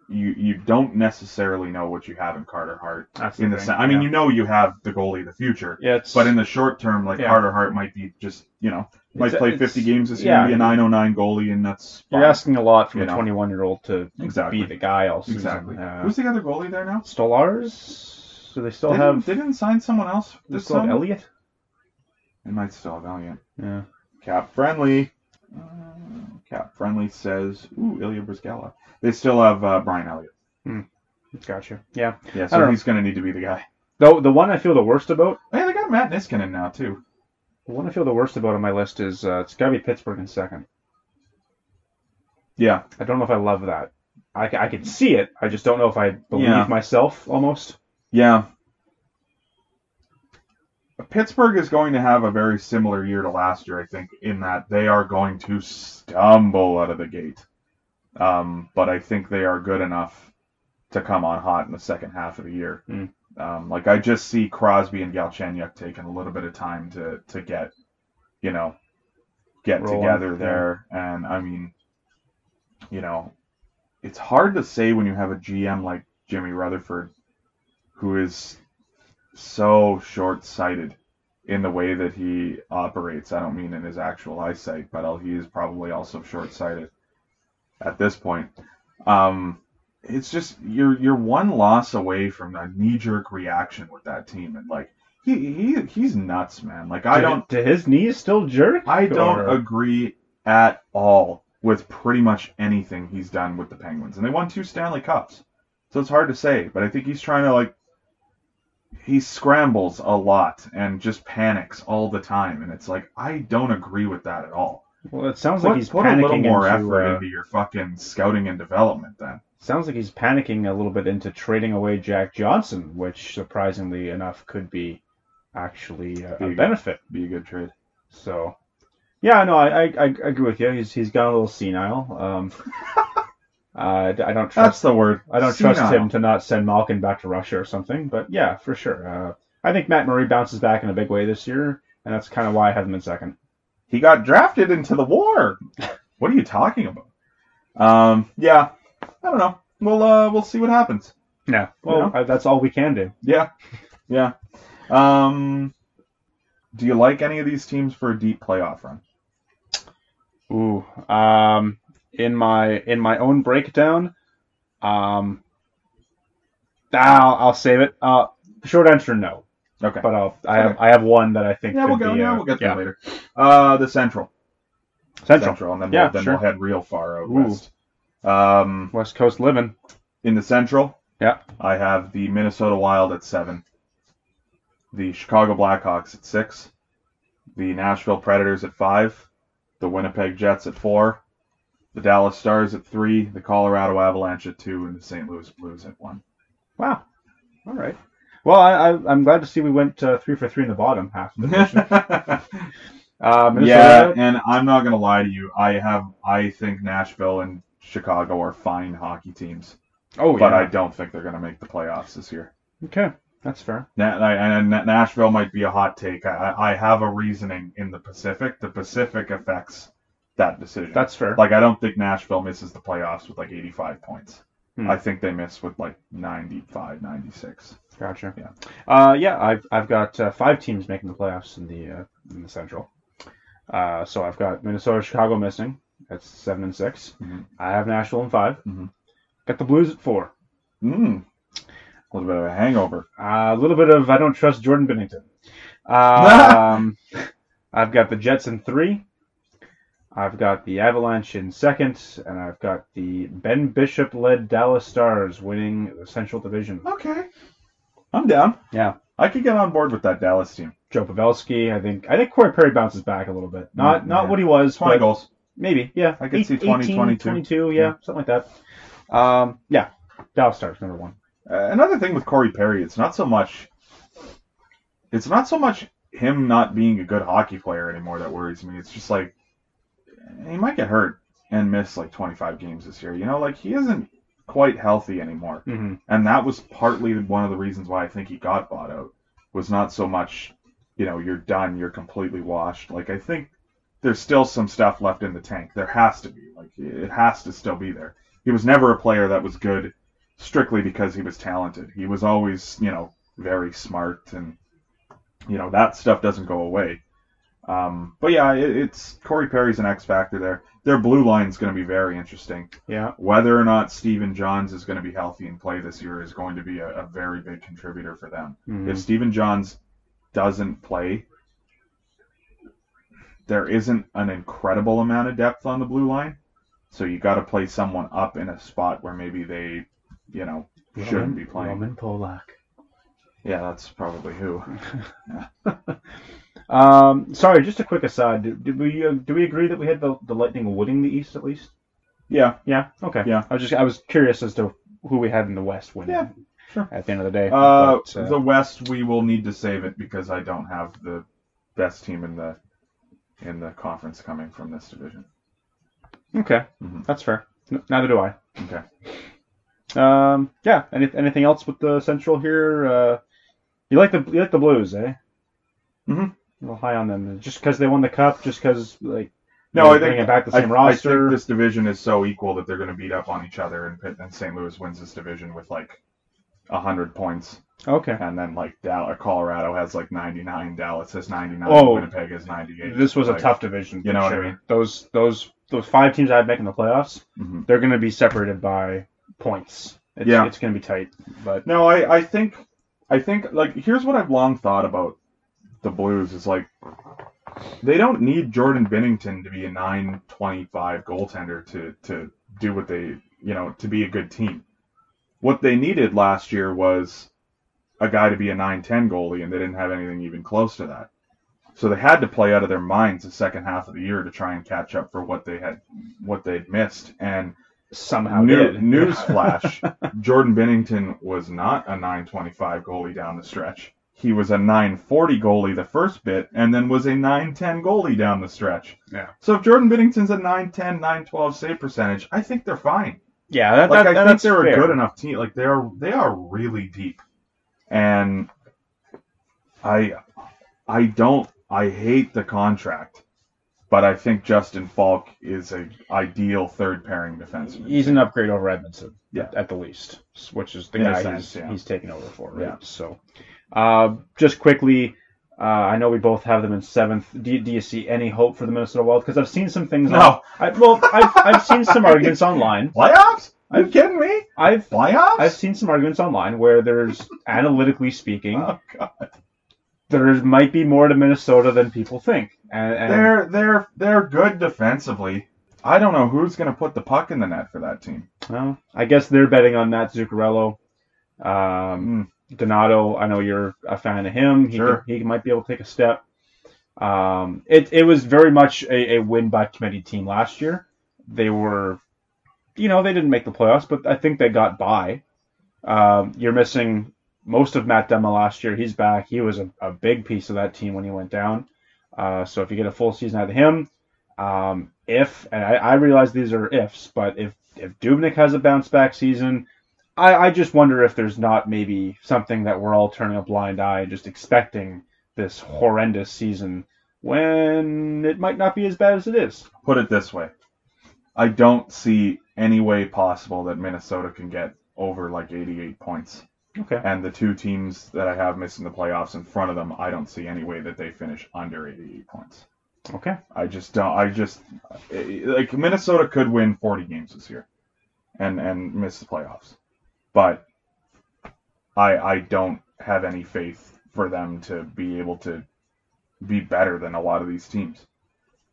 You you don't necessarily know what you have in Carter Hart. That's in the sen- I mean, yeah. you know you have the goalie of the future, yeah, but in the short term, like Yeah. Carter Hart might be just you know might It's- play it's- 50 games this year, yeah. and be a 909 goalie, and that's you're asking a lot from You a know. 21 year old to Exactly. be the guy all season. exactly. Uh, Who's the other goalie there now? Stolarz? Do they still have? didn't, they didn't sign someone else they this still have. Elliott? They might still have Elliott. Yeah. Cap friendly. Uh, cap friendly says, ooh, Ilya Bryzgalov. They still have uh, Brian Elliott. Gotcha. Yeah. Yeah, so he's going to need to be the guy. Though the one I feel the worst about, Hey, they got Matt Niskanen now too. the one I feel the worst about on my list is uh, it's got to be Pittsburgh in second. Yeah, I don't know if I love that. I, I could see it. I just don't know if I believe Yeah. myself almost. Yeah. Pittsburgh is going to have a very similar year to last year, I think, in that they are going to stumble out of the gate. Um, but I think they are good enough to come on hot in the second half of the year. Mm. Um, like I just see Crosby and Galchenyuk taking a little bit of time to to get, you know, get Rolling, together yeah. there. And I mean, you know, it's hard to say when you have a GM like Jimmy Rutherford, who is so short-sighted in the way that he operates. I don't mean in his actual eyesight, but he is probably also short-sighted at this point. Um, it's just you're you're one loss away from a knee-jerk reaction with that team, and like he he he's nuts, man. Like I Do- don't Do his knees still jerk? I don't Or- agree at all with pretty much anything he's done with the Penguins. And they won two Stanley Cups. So it's hard to say, but I think he's trying to like he scrambles a lot and just panics all the time and it's like I don't agree with that at all. Well, it sounds Put, like he's put a little more into, effort uh, into your fucking scouting and development then. Sounds like he's panicking a little bit into trading away Jack Johnson, which surprisingly enough could be actually a, a Big. benefit. Be a good trade. So, yeah, no, I, I, I agree with you. He's he's gone a little senile. Um, uh, I don't trust That's the word. I don't trust him to not send Malkin back to Russia or something. But yeah, for sure. Uh, I think Matt Murray bounces back in a big way this year, and that's kind of why I have him in second. He got drafted into the war. what are you talking about? Um, yeah, I don't know. We'll uh, we'll see what happens. Yeah, well, Yeah. uh, that's all we can do. Yeah, yeah. Um, do you like any of these teams for a deep playoff run? Ooh, um, in my in my own breakdown, um, I'll, I'll save it. Uh, short answer, no. Okay. But I'll, I have I have one that I think yeah, we'll could go. be, Yeah, uh, we'll get to yeah. later. Uh, the Central. Central. and then, Yeah, we'll, then sure. we'll head real far out Ooh. west. Um, West Coast living. in the Central, Yeah. I have the Minnesota Wild at seven, the Chicago Blackhawks at six, the Nashville Predators at five, the Winnipeg Jets at four, the Dallas Stars at three, the Colorado Avalanche at two, and the St. Louis Blues at one. Wow. All right. Well, I, I, I'm glad to see we went uh, three for three in the bottom half of the division. uh, yeah, and I'm not gonna lie to you. I have I think Nashville and Chicago are fine hockey teams, Oh, but yeah. I don't think they're gonna make the playoffs this year. Okay, that's fair. Na- I- and Nashville might be a hot take. I, I have a reasoning in the Pacific. The Pacific affects that decision. That's fair. like I don't think Nashville misses the playoffs with like 85 points. Hmm. I think they miss with like 95, 96. Gotcha. Yeah. Uh, yeah, I've I've got uh, five teams making the playoffs in the uh, in the Central. Uh, so I've got Minnesota, Chicago missing. That's seven and 6 Mhm. I have Nashville in 5 Mhm. Got the Blues at four. Mm. A little bit of a hangover. Uh, a little bit of I don't trust Jordan Binnington. Um, I've got the Jets in three. I've got the Avalanche in second, and I've got the Ben Bishop led Dallas Stars winning the Central Division. Okay. I'm down. Yeah. I could get on board with that Dallas team. Joe Pavelski, I think I think Corey Perry bounces back a little bit. Not Mm, not what he was, 20 goals. maybe. Yeah, I could see 20, 18, 22. 22, yeah, something like that. Um, yeah, Dallas Stars number one. Uh, another thing with Corey Perry, it's not so much. It's not so much him not being a good hockey player anymore that worries me. It's just like he might get hurt and miss like 25 games this year. You know, like he isn't quite healthy anymore, Mm-hmm. and that was partly one of the reasons why I think he got bought out. Was not so much, you know, you're done, you're completely washed. Like I think there's still some stuff left in the tank. There has to be. Like it has to still be there. He was never a player that was good strictly because he was talented. He was always, you know, very smart and you know, that stuff doesn't go away. Um, but yeah, it, it's Corey Perry's an X factor there. Their blue line is going to be very interesting. Yeah, Whether or not Stephen Johns is going to be healthy and play this year is going to be a, a very big contributor for them. Mhm. If Stephen Johns doesn't play, there isn't an incredible amount of depth on the blue line. So you got to play someone up in a spot where maybe they, you know, shouldn't be playing. Roman Polak. Yeah, that's probably who. Um, sorry, just a quick aside. Did we uh, do we agree that we had the, the Lightning winning the East at least? Yeah, Yeah. Okay. Yeah. I was just I was curious as to who we had in the West winning. Yeah, sure. At the end of the day. Uh, But, uh, the West, we will need to save it because I don't have the best team in the in the conference coming from this division. okay, Mhm. that's fair. N- neither do I. Okay. Um, yeah. Any, anything else with the Central here? Uh, you like the you like the Blues, eh? Mhm. Little high on them, just because they won the cup, just because like No, I think back the I, same I roster. think this division is so equal that they're going to beat up on each other, and, Pitt- and St. Louis wins this division with like hundred points, Okay. and then like Dallas, Colorado has like ninety nine, Dallas has ninety nine, Oh. Winnipeg has ninety eight. This was a tough division. you know what I mean? Those those those five teams I have making the playoffs, Mhm. they're going to be separated by points. It's, Yeah. it's going to be tight. But No, I, I think I think like here's what I've long thought about the Blues is like they don't need Jordan Binnington to be a 925 goaltender to to do what they you know to be a good team. What they needed last year was a guy to be a 910 goalie, and they didn't have anything even close to that. So they had to play out of their minds the second half of the year to try and catch up for what they had what they'd missed. And somehow New, newsflash: Jordan Binnington was not a 925 goalie down the stretch. He was a 940 goalie the first bit, and then was a 910 goalie down the stretch. Yeah. So if Jordan Binnington's a 910, 912 save percentage, I think they're fine. yeah, that, Like that, I think that's they're fair. a good enough team. Like they're they are really deep, and I I don't I hate the contract, but I think Justin Faulk is a ideal third pairing defenseman. He's an upgrade over Edmundson, Yeah. at, at the least, which is the guy sense, he's, yeah. he's taking over for, right? Yeah. So, uh, just quickly, uh, I know we both have them in seventh. Do you, do you see any hope for the Minnesota Wild? Because I've seen some things. No. On, I, well, I've, I've seen some arguments online. Playoffs? Are you kidding me? I've Playoffs? I've seen some arguments online where there's analytically speaking, Oh god. there might be more to Minnesota than people think, and, and They're they're they're good defensively. I don't know who's going to put the puck in the net for that team. well, I guess they're betting on Matt Zuccarello. Um, Donato, I know you're a fan of him. He, Sure. he might be able to take a step. Um, it, it was very much a, a win by committee team last year. They were, you know, they didn't make the playoffs, but I think they got by. Um, you're missing most of Matt Dumba last year. He's back. He was a, a big piece of that team when he went down. Uh, so if you get a full season out of him, um, if and I, I realize these are ifs, but if if Dubnyk has a bounce back season, I, I just wonder if there's not maybe something that we're all turning a blind eye, and just expecting this horrendous season when it might not be as bad as it is. Put it this way. I don't see any way possible that Minnesota can get over like 88 points. Okay. And the two teams that I have missing the playoffs in front of them, I don't see any way that they finish under 88 points. Okay. I just don't. I just eh, like Minnesota could win 40 games this year, and and miss the playoffs, but I I don't have any faith for them to be able to be better than a lot of these teams.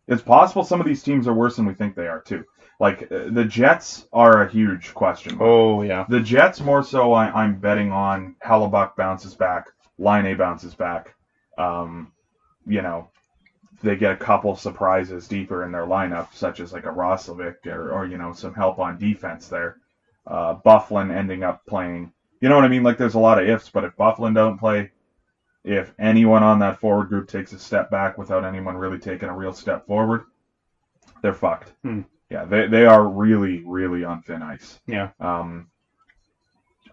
It's possible some of these teams are worse than we think they are too. Like uh, the Jets are a huge question. Oh yeah. The Jets more so. I, I'm betting on Hellebuyck bounces back, Laine bounces back. Um, you know, they get a couple surprises deeper in their lineup, such as like a Roslovic or, or you know some help on defense there. Uh, Byfuglien ending up playing. You know what I mean? Like there's a lot of ifs, but if Byfuglien don't play, if anyone on that forward group takes a step back without anyone really taking a real step forward, they're fucked. Hmm. Yeah, they they are really really on thin ice Yeah. um,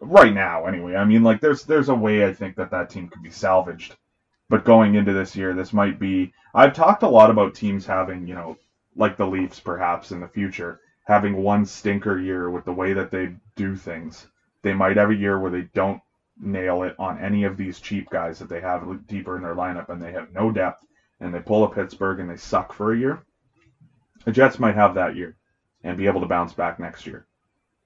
right now anyway. I mean, like there's there's a way I think that that team could be salvaged, but going into this year, this might be. I've talked a lot about teams having, you know, like the Leafs perhaps in the future having one stinker year with the way that they do things. They might have a year where they don't nail it on any of these cheap guys that they have deeper in their lineup and they have no depth and they pull a Pittsburgh and they suck for a year. The Jets might have that year and be able to bounce back next year.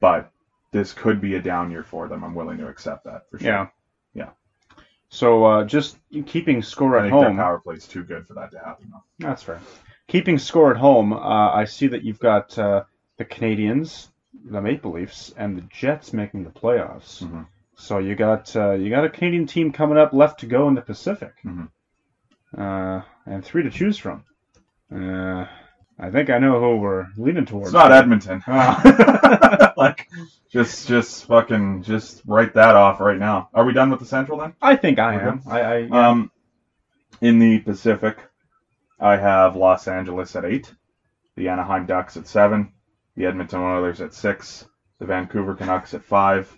But this could be a down year for them. I'm willing to accept that for sure. Yeah. Yeah. So uh, just keeping score I at think home. their power play's too good for that to happen though. That's fair. Keeping score at home, uh, I see that you've got uh, the Canadiens, the Maple Leafs, and the Jets making the playoffs. Mhm. So you got uh, you got a Canadian team coming up left to go in the Pacific, Mhm. uh, and three to choose from. Uh, I think I know who we're leaning towards. It's not Edmonton. Ah. like just just fucking just write that off right now. Are we done with the Central then? I think I Okay. am. I, I yeah. Um, in the Pacific, I have Los Angeles at eight, the Anaheim Ducks at seven, the Edmonton Oilers at six, the Vancouver Canucks at five,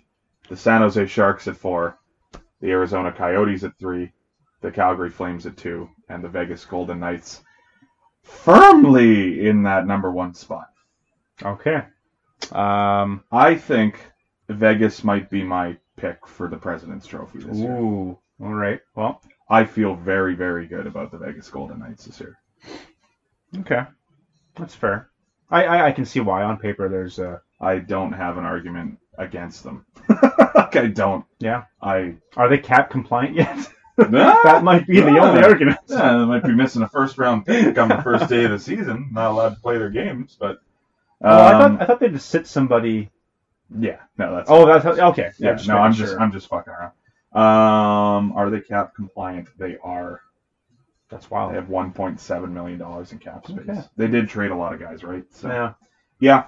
the San Jose Sharks at four, the Arizona Coyotes at three, the Calgary Flames at two, and the Vegas Golden Knights firmly in that number one spot. okay. Um, I think Vegas might be my pick for the President's Trophy this year. ooh. All right. Well. I feel very, very good about the Vegas Golden Knights this year. Okay. That's fair. I, I, I can see why on paper there's a I don't have an argument against them. like I don't. yeah. I Are they cap compliant yet? that that might be the only argument. Yeah, they might be missing a first round pick on the first day of the season. Not allowed to play their games, but Well, I um, thought I thought they'd just sit somebody. yeah, no, that's Oh, that's how, okay. yeah. just no, I'm sure. just I'm just fucking around. Um, are they cap compliant? They are. That's wild. They have 1.7 million dollars in cap space. Okay. They did trade a lot of guys, right? So Yeah, yeah,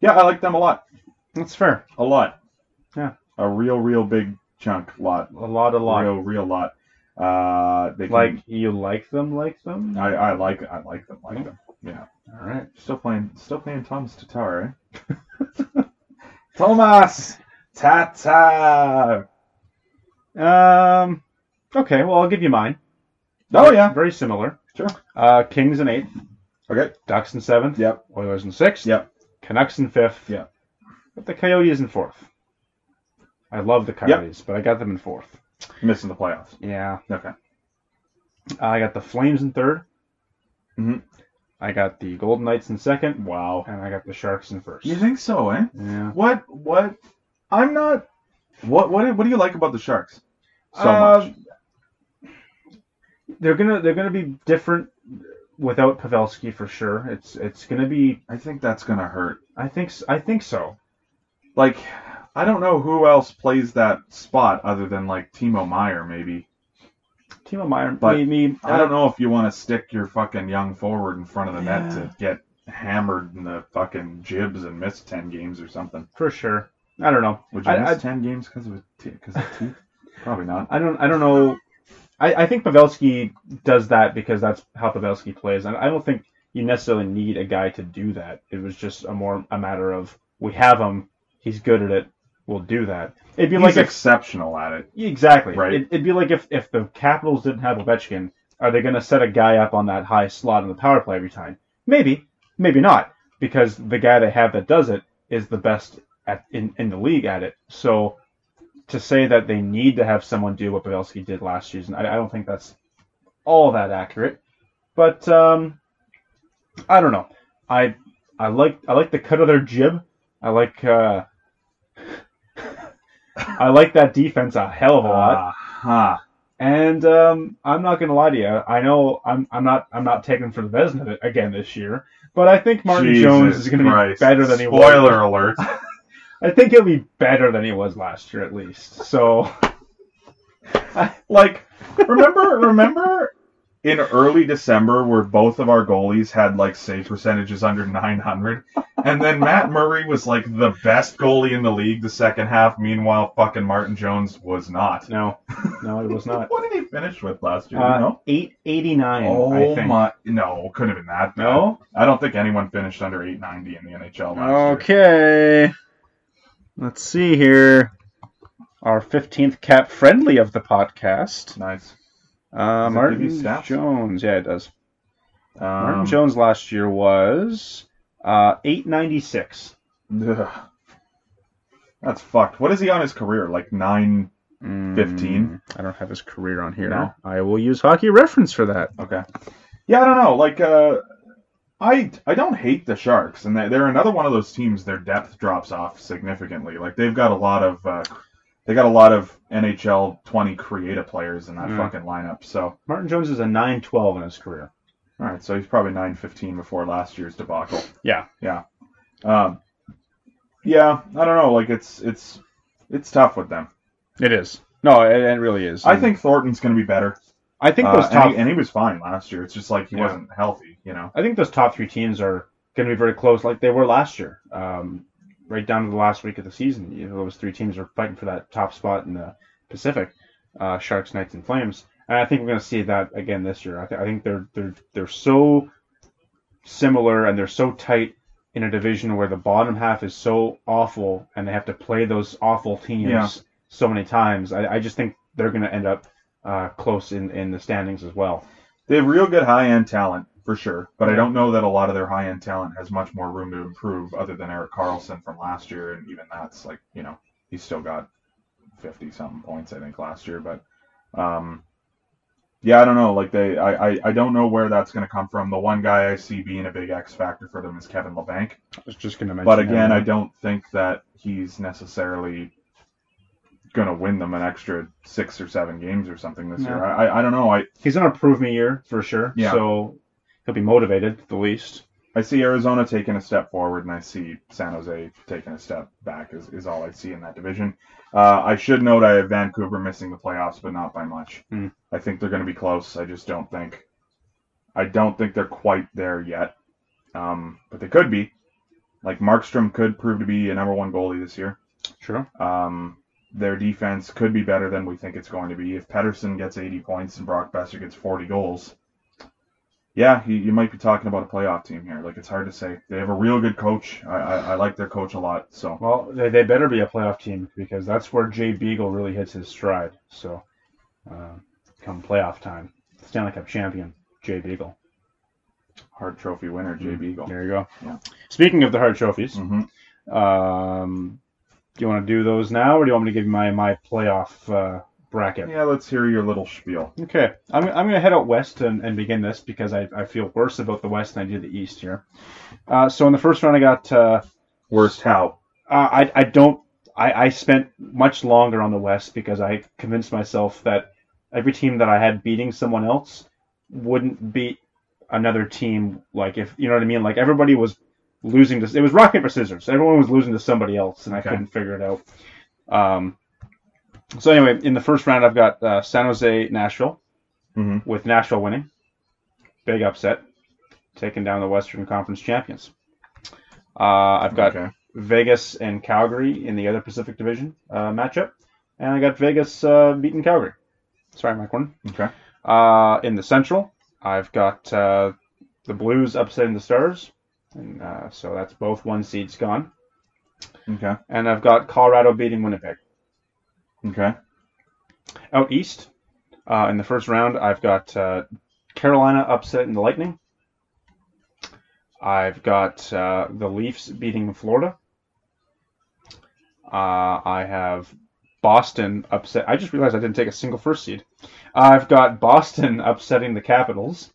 yeah, I like them a lot. that's fair. A lot. Yeah. A real, real big chunk lot. A lot, a lot. Real, real lot. Uh, they can, Like you like them, like them. I, I like, I like them, like them. Yeah. All right. Still playing, still playing Tomas Tatar, eh? Tomas Tatar. Um. Okay. Well, I'll give you mine. Oh yeah. Very similar. Sure. Uh, Kings in eighth, Okay. Ducks in seventh. Yep. Oilers in sixth. Yep. Canucks in fifth. Yep. But the Coyotes in fourth. I love the Coyotes, but I got them in fourth. Missing the playoffs. Yeah. Okay. I got the Flames in 3rd Mhm. I got the Golden Knights in second, Wow. and I got the Sharks in first. You think so, eh? Yeah. What? What? I'm not. What? What? What do you like about the Sharks? So Uh, much. They're gonna they're gonna be different without Pavelski for sure. It's it's gonna be I think that's gonna hurt. I think s- I think so. Like, I don't know who else plays that spot other than like Timo Meier, maybe. Timo Meier, But maybe I don't uh, know if you want to stick your fucking young forward in front of the net to get hammered in the fucking jibs and miss ten games or something. for sure. I don't know. Would you I, miss I, ten games because of a because of teeth? Probably not. I don't I don't know. I, I think Pavelski does that because that's how Pavelski plays, and I don't think you necessarily need a guy to do that. It was just a more a matter of we have him, he's good at it, we'll do that. It'd be He's like if exceptional at it. exactly Right. It, it'd be like if if the Capitals didn't have Ovechkin, are they going to set a guy up on that high slot in the power play every time? Maybe, maybe not, because the guy they have that does it is the best at in, in the league at it. So to say that they need to have someone do what Pavelski did last season, I, I don't think that's all that accurate. But um, I don't know. I I like I like the cut of their jib. I like uh, I like that defense a hell of a lot. Uh-huh. And um, I'm not gonna lie to you. I know I'm I'm not I'm not taking for the Vezina again this year, but I think Martin Jesus Jones is gonna Christ. be better than he was. Spoiler alert. I think he'll be better than he was last year at least. So like remember remember in early December where both of our goalies had like save percentages under 900 and then Matt Murray was like the best goalie in the league the second half meanwhile fucking Martin Jones was not. no, no, it was not. What did he finish with last year? Uh, you know? Eight eighty nine. Oh I think. my no, couldn't have been that bad. No? I don't think anyone finished under 890 in the NHL last year. Okay. Let's see here. Our fifteenth cap friendly of the podcast. Nice. Uh, Does it Martin give you stats? Jones. Yeah, it does. Martin Um, Jones last year was uh, 896. ugh. That's fucked. What is he on his career? Like nine 15? Mm, I don't have his career on here. No? I will use hockey reference for that. Okay. Yeah, I don't know. Like, uh, I I don't hate the Sharks, and they- they're another one of those teams. Their depth drops off significantly. Like they've got a lot of uh, they got a lot of NHL 20 creative players in that Mm. fucking lineup. So Martin Jones is a 912 in his career. all right, so he's probably 915 before last year's debacle. Yeah. Yeah. Um, yeah, I don't know. Like it's it's it's tough with them. It is. No, it, it really is. I think Thornton's going to be better. I think Uh, those and, top he, and he was fine last year. It's just like he Yeah. wasn't healthy, you know. I think those top three teams are going to be very close, like they were last year. Um, right down to the last week of the season, you know, those three teams are fighting for that top spot in the Pacific: uh, Sharks, Knights, and Flames. And I think we're going to see that again this year. I, th- I think they're they're they're so similar and they're so tight in a division where the bottom half is so awful and they have to play those awful teams Yeah. so many times. I, I just think they're going to end up uh, close in, in the standings as well. They have real good high end talent for sure, but I don't know that a lot of their high end talent has much more room to improve other than Erik Karlsson from last year, and even that's like you know he's still got fifty something points I think last year, but um, yeah, I don't know. Like they, I, I, I don't know where that's going to come from. The one guy I see being a big X factor for them is Kevin Labanc, I was just going to mention. but him. again, I don't think that he's necessarily going to win them an extra six or seven games or something this year. I, I, don't know. I, he's in a prove me year for sure. Yeah. So he'll be motivated at the least. I see Arizona taking a step forward, and I see San Jose taking a step back. Is, is all I see in that division. Uh, I should note I have Vancouver missing the playoffs, but not by much. Hmm. I think they're going to be close. I just don't think. I don't think they're quite there yet, um, but they could be. Like Markstrom could prove to be a number one goalie this year. Sure. Um, their defense could be better than we think it's going to be. If Pettersson gets 80 points and Brock Boeser gets 40 goals, yeah, you, you might be talking about a playoff team here. Like it's Hart to say. They have a real good coach. I, I, I like their coach a lot. So Well, they, they better be a playoff team because that's where Jay Beagle really hits his stride. So, uh, come playoff time, Stanley Cup champion Jay Beagle. Hart Trophy winner Jay Beagle. There you go. Yeah. Speaking of the hard trophies, hmm um, do you want to do those now, or do you want me to give you my my playoff uh, bracket? Yeah, let's hear your little spiel. Okay, I'm, I'm going to head out west and, and begin this because I, I feel worse about the west than I do the east here. Uh, so in the first round, I got uh, Worst how? uh, I I don't I, I spent much longer on the west because I convinced myself that every team that I had beating someone else wouldn't beat another team. Like if you know what I mean, like everybody was losing to it was rock paper scissors. Everyone was losing to somebody else, and I Okay. couldn't figure it out. Um, so anyway, in the first round, I've got uh, San Jose, Nashville, Mhm. with Nashville winning, big upset, taking down the Western Conference champions. Uh, I've got Okay. Vegas and Calgary in the other Pacific Division uh, matchup, and I got Vegas uh, beating Calgary. Sorry, Mike Warren. Okay. Uh, in the Central, I've got uh, the Blues upsetting the Stars, and uh, so that's both one seeds gone. Okay. and I've got Colorado beating Winnipeg. Okay. Out east, uh, in the first round, I've got uh, Carolina upsetting the Lightning. I've got uh, the Leafs beating Florida. Uh, I have Boston upset. I just realized I didn't take a single first seed. I've got Boston upsetting the Capitals.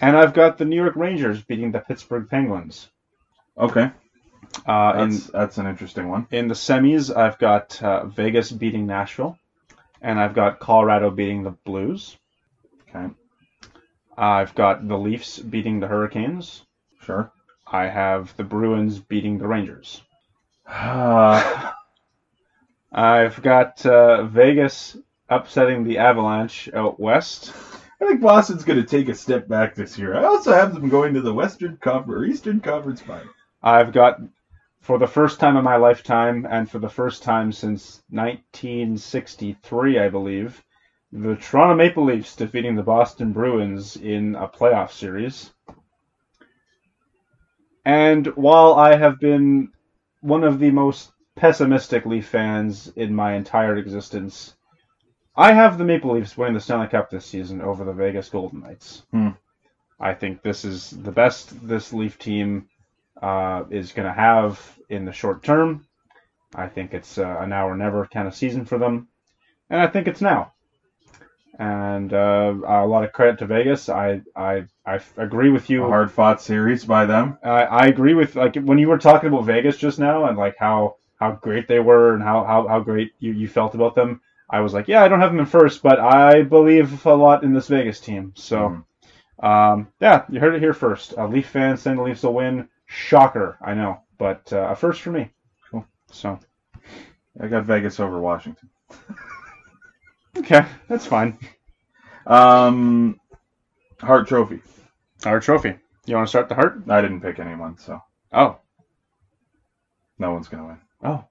And I've got the New York Rangers beating the Pittsburgh Penguins. Okay. Uh, in, That's that's an interesting one. in the semis, I've got uh, Vegas beating Nashville, and I've got Colorado beating the Blues. Okay. I've got the Leafs beating the Hurricanes. Sure. I have the Bruins beating the Rangers. Uh, I've got uh, Vegas upsetting the Avalanche out west. I think Boston's going to take a step back this year. I also have them going to the Western Conference or Eastern Conference Final. I've got, for the first time in my lifetime, and for the first time since 1963, I believe, the Toronto Maple Leafs defeating the Boston Bruins in a playoff series. And while I have been one of the most pessimistic Leaf fans in my entire existence, I have the Maple Leafs winning the Stanley Cup this season over the Vegas Golden Knights. Hmm. I think this is the best this Leaf team uh, is going to have in the short term. I think it's uh, a now or never kind of season for them, and I think it's now. And uh, a lot of credit to Vegas. I I, I agree with you. Hard fought series by them. I, I agree with like when you were talking about Vegas just now and like how how great they were and how how, how great you, you felt about them. I was like, yeah, I don't have them in first, but I believe a lot in this Vegas team. So, um, yeah, you heard it here first. A Leaf fan saying the Leafs will win. Shocker, I know, but uh, a first for me. Cool. So, I got Vegas over Washington. okay, that's fine. Um, Hart Trophy. Our trophy. You want to start the heart? I didn't pick anyone, so Oh, no one's gonna win. oh,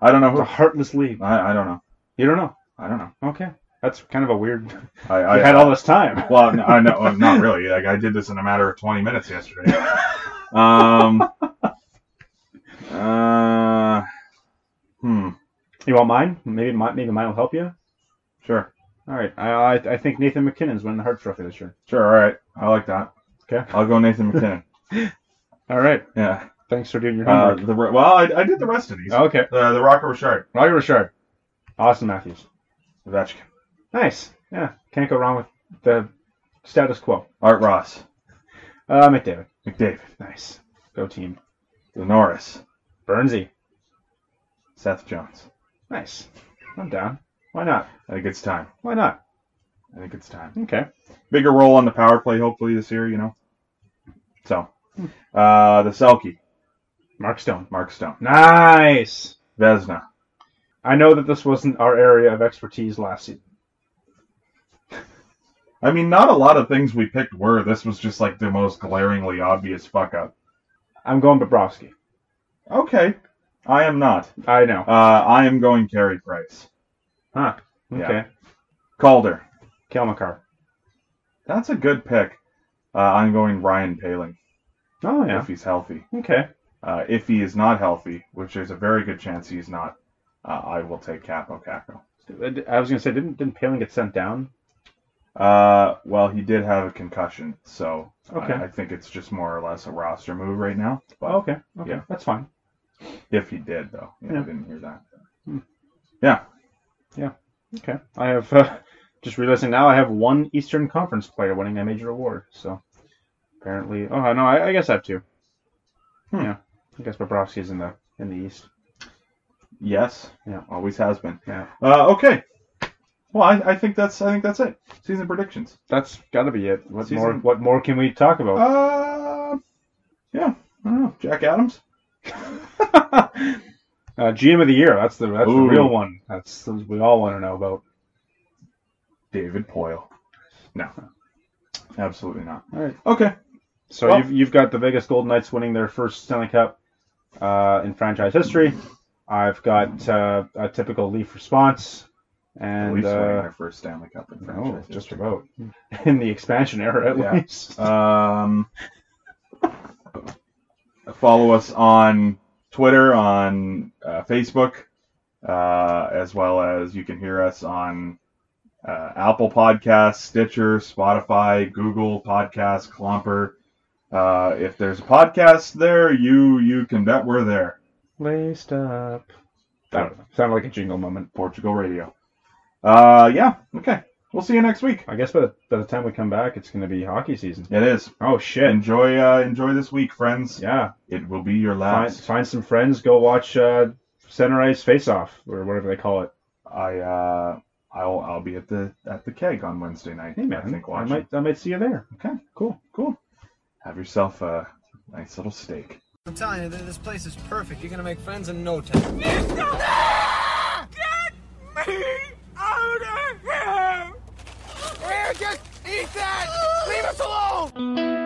I don't know the who. heartless league. I, I don't know. You don't know? I don't know. Okay, that's kind of a weird. I, I had all this time. Well, no, I know, not really. Like I did this in a matter of twenty minutes yesterday. um. Uh. Hmm. You want mine? Maybe mine, maybe mine will help you. Sure. All right. I I, I think Nathan MacKinnon's winning the Hart Trophy this year. Sure. All right. I like that. Okay. I'll go Nathan MacKinnon. All right. Yeah. Thanks for doing your Uh, homework. the well, I, I did the rest of these. okay. Uh, the Rocket Richard. Rocket Richard. Auston Matthews. Ovechkin. Nice. Yeah. Can't go wrong with the status quo. Art Ross. Uh, McDavid. McDavid. Nice. Go team. Norris. Burnsy. Seth Jones. Nice. I'm down. Why not? I think it's time. Why not? I think it's time. Okay. Bigger role on the power play, hopefully this year. You know. So, uh, the Selke. Mark Stone. Mark Stone. Nice. Vezina. I know that this wasn't our area of expertise last season. I mean, not a lot of things we picked were. This was just like the most glaringly obvious fuck up. I'm going Bobrovsky. Okay. I am not. I know. Uh, I am going Carey Price. Huh. Okay. Yeah. Calder. Cale Makar. That's a good pick. Uh, I'm going Ryan Poehling Oh yeah. if he's healthy. Okay. Uh, if he is not healthy, which there's a very good chance he's not, uh, I will take Kaapo Kakko. I was gonna say, didn't didn't Poehling get sent down? Uh, well, he did have a concussion, so Okay. I, I think it's just more or less a roster move right now. But Oh, okay. Okay. Yeah. That's fine. if he did, though, yeah, Yeah. I didn't hear that. Hmm. Yeah, Okay. I have uh, just realizing now I have one Eastern Conference player winning a major award. So apparently, oh no, I, I guess I have two. Hmm. Yeah. I guess Bobrovsky's in the in the East. Yes, Yeah. always has been. Yeah. Uh, okay. Well, I, I think that's I think that's it. Season predictions. That's got to be it. What Season- more? What more can we talk about? Uh, yeah, I don't know. Jack Adams. uh, GM of the year. That's the that's the real one. That's what we all want to know about. David Poile. No, absolutely not. All right. Okay. So Well- you've you've got the Vegas Golden Knights winning their first Stanley Cup uh, in franchise history. I've got uh, a typical Leaf response, and winning uh, their first Stanley Cup in no, franchise. just about in the expansion era at Yeah. least. Um, follow us on Twitter, on uh, Facebook, uh, as well as you can hear us on uh, Apple Podcasts, Stitcher, Spotify, Google Podcasts, Clomper. Uh, if there's a podcast there, you you can bet we're there. Laced up. That don't. Sounded like a jingle moment. Portugal Radio. Uh, yeah. Okay. We'll see you next week. I guess by the, by the time we come back, it's going to be hockey season. It is. Oh shit! Enjoy uh, enjoy this week, friends. Yeah, It will be your last. find some friends. Go watch uh, Center Ice Face Off or whatever they call it. I uh, I'll I'll be at the at the keg on Wednesday night. Hey man, I think I might I might see you there. Okay, cool, cool. Have yourself a nice little steak. I'm telling you, th- this place is perfect. You're gonna make friends in no time. Get me out of here! Here, just eat that! Leave us alone!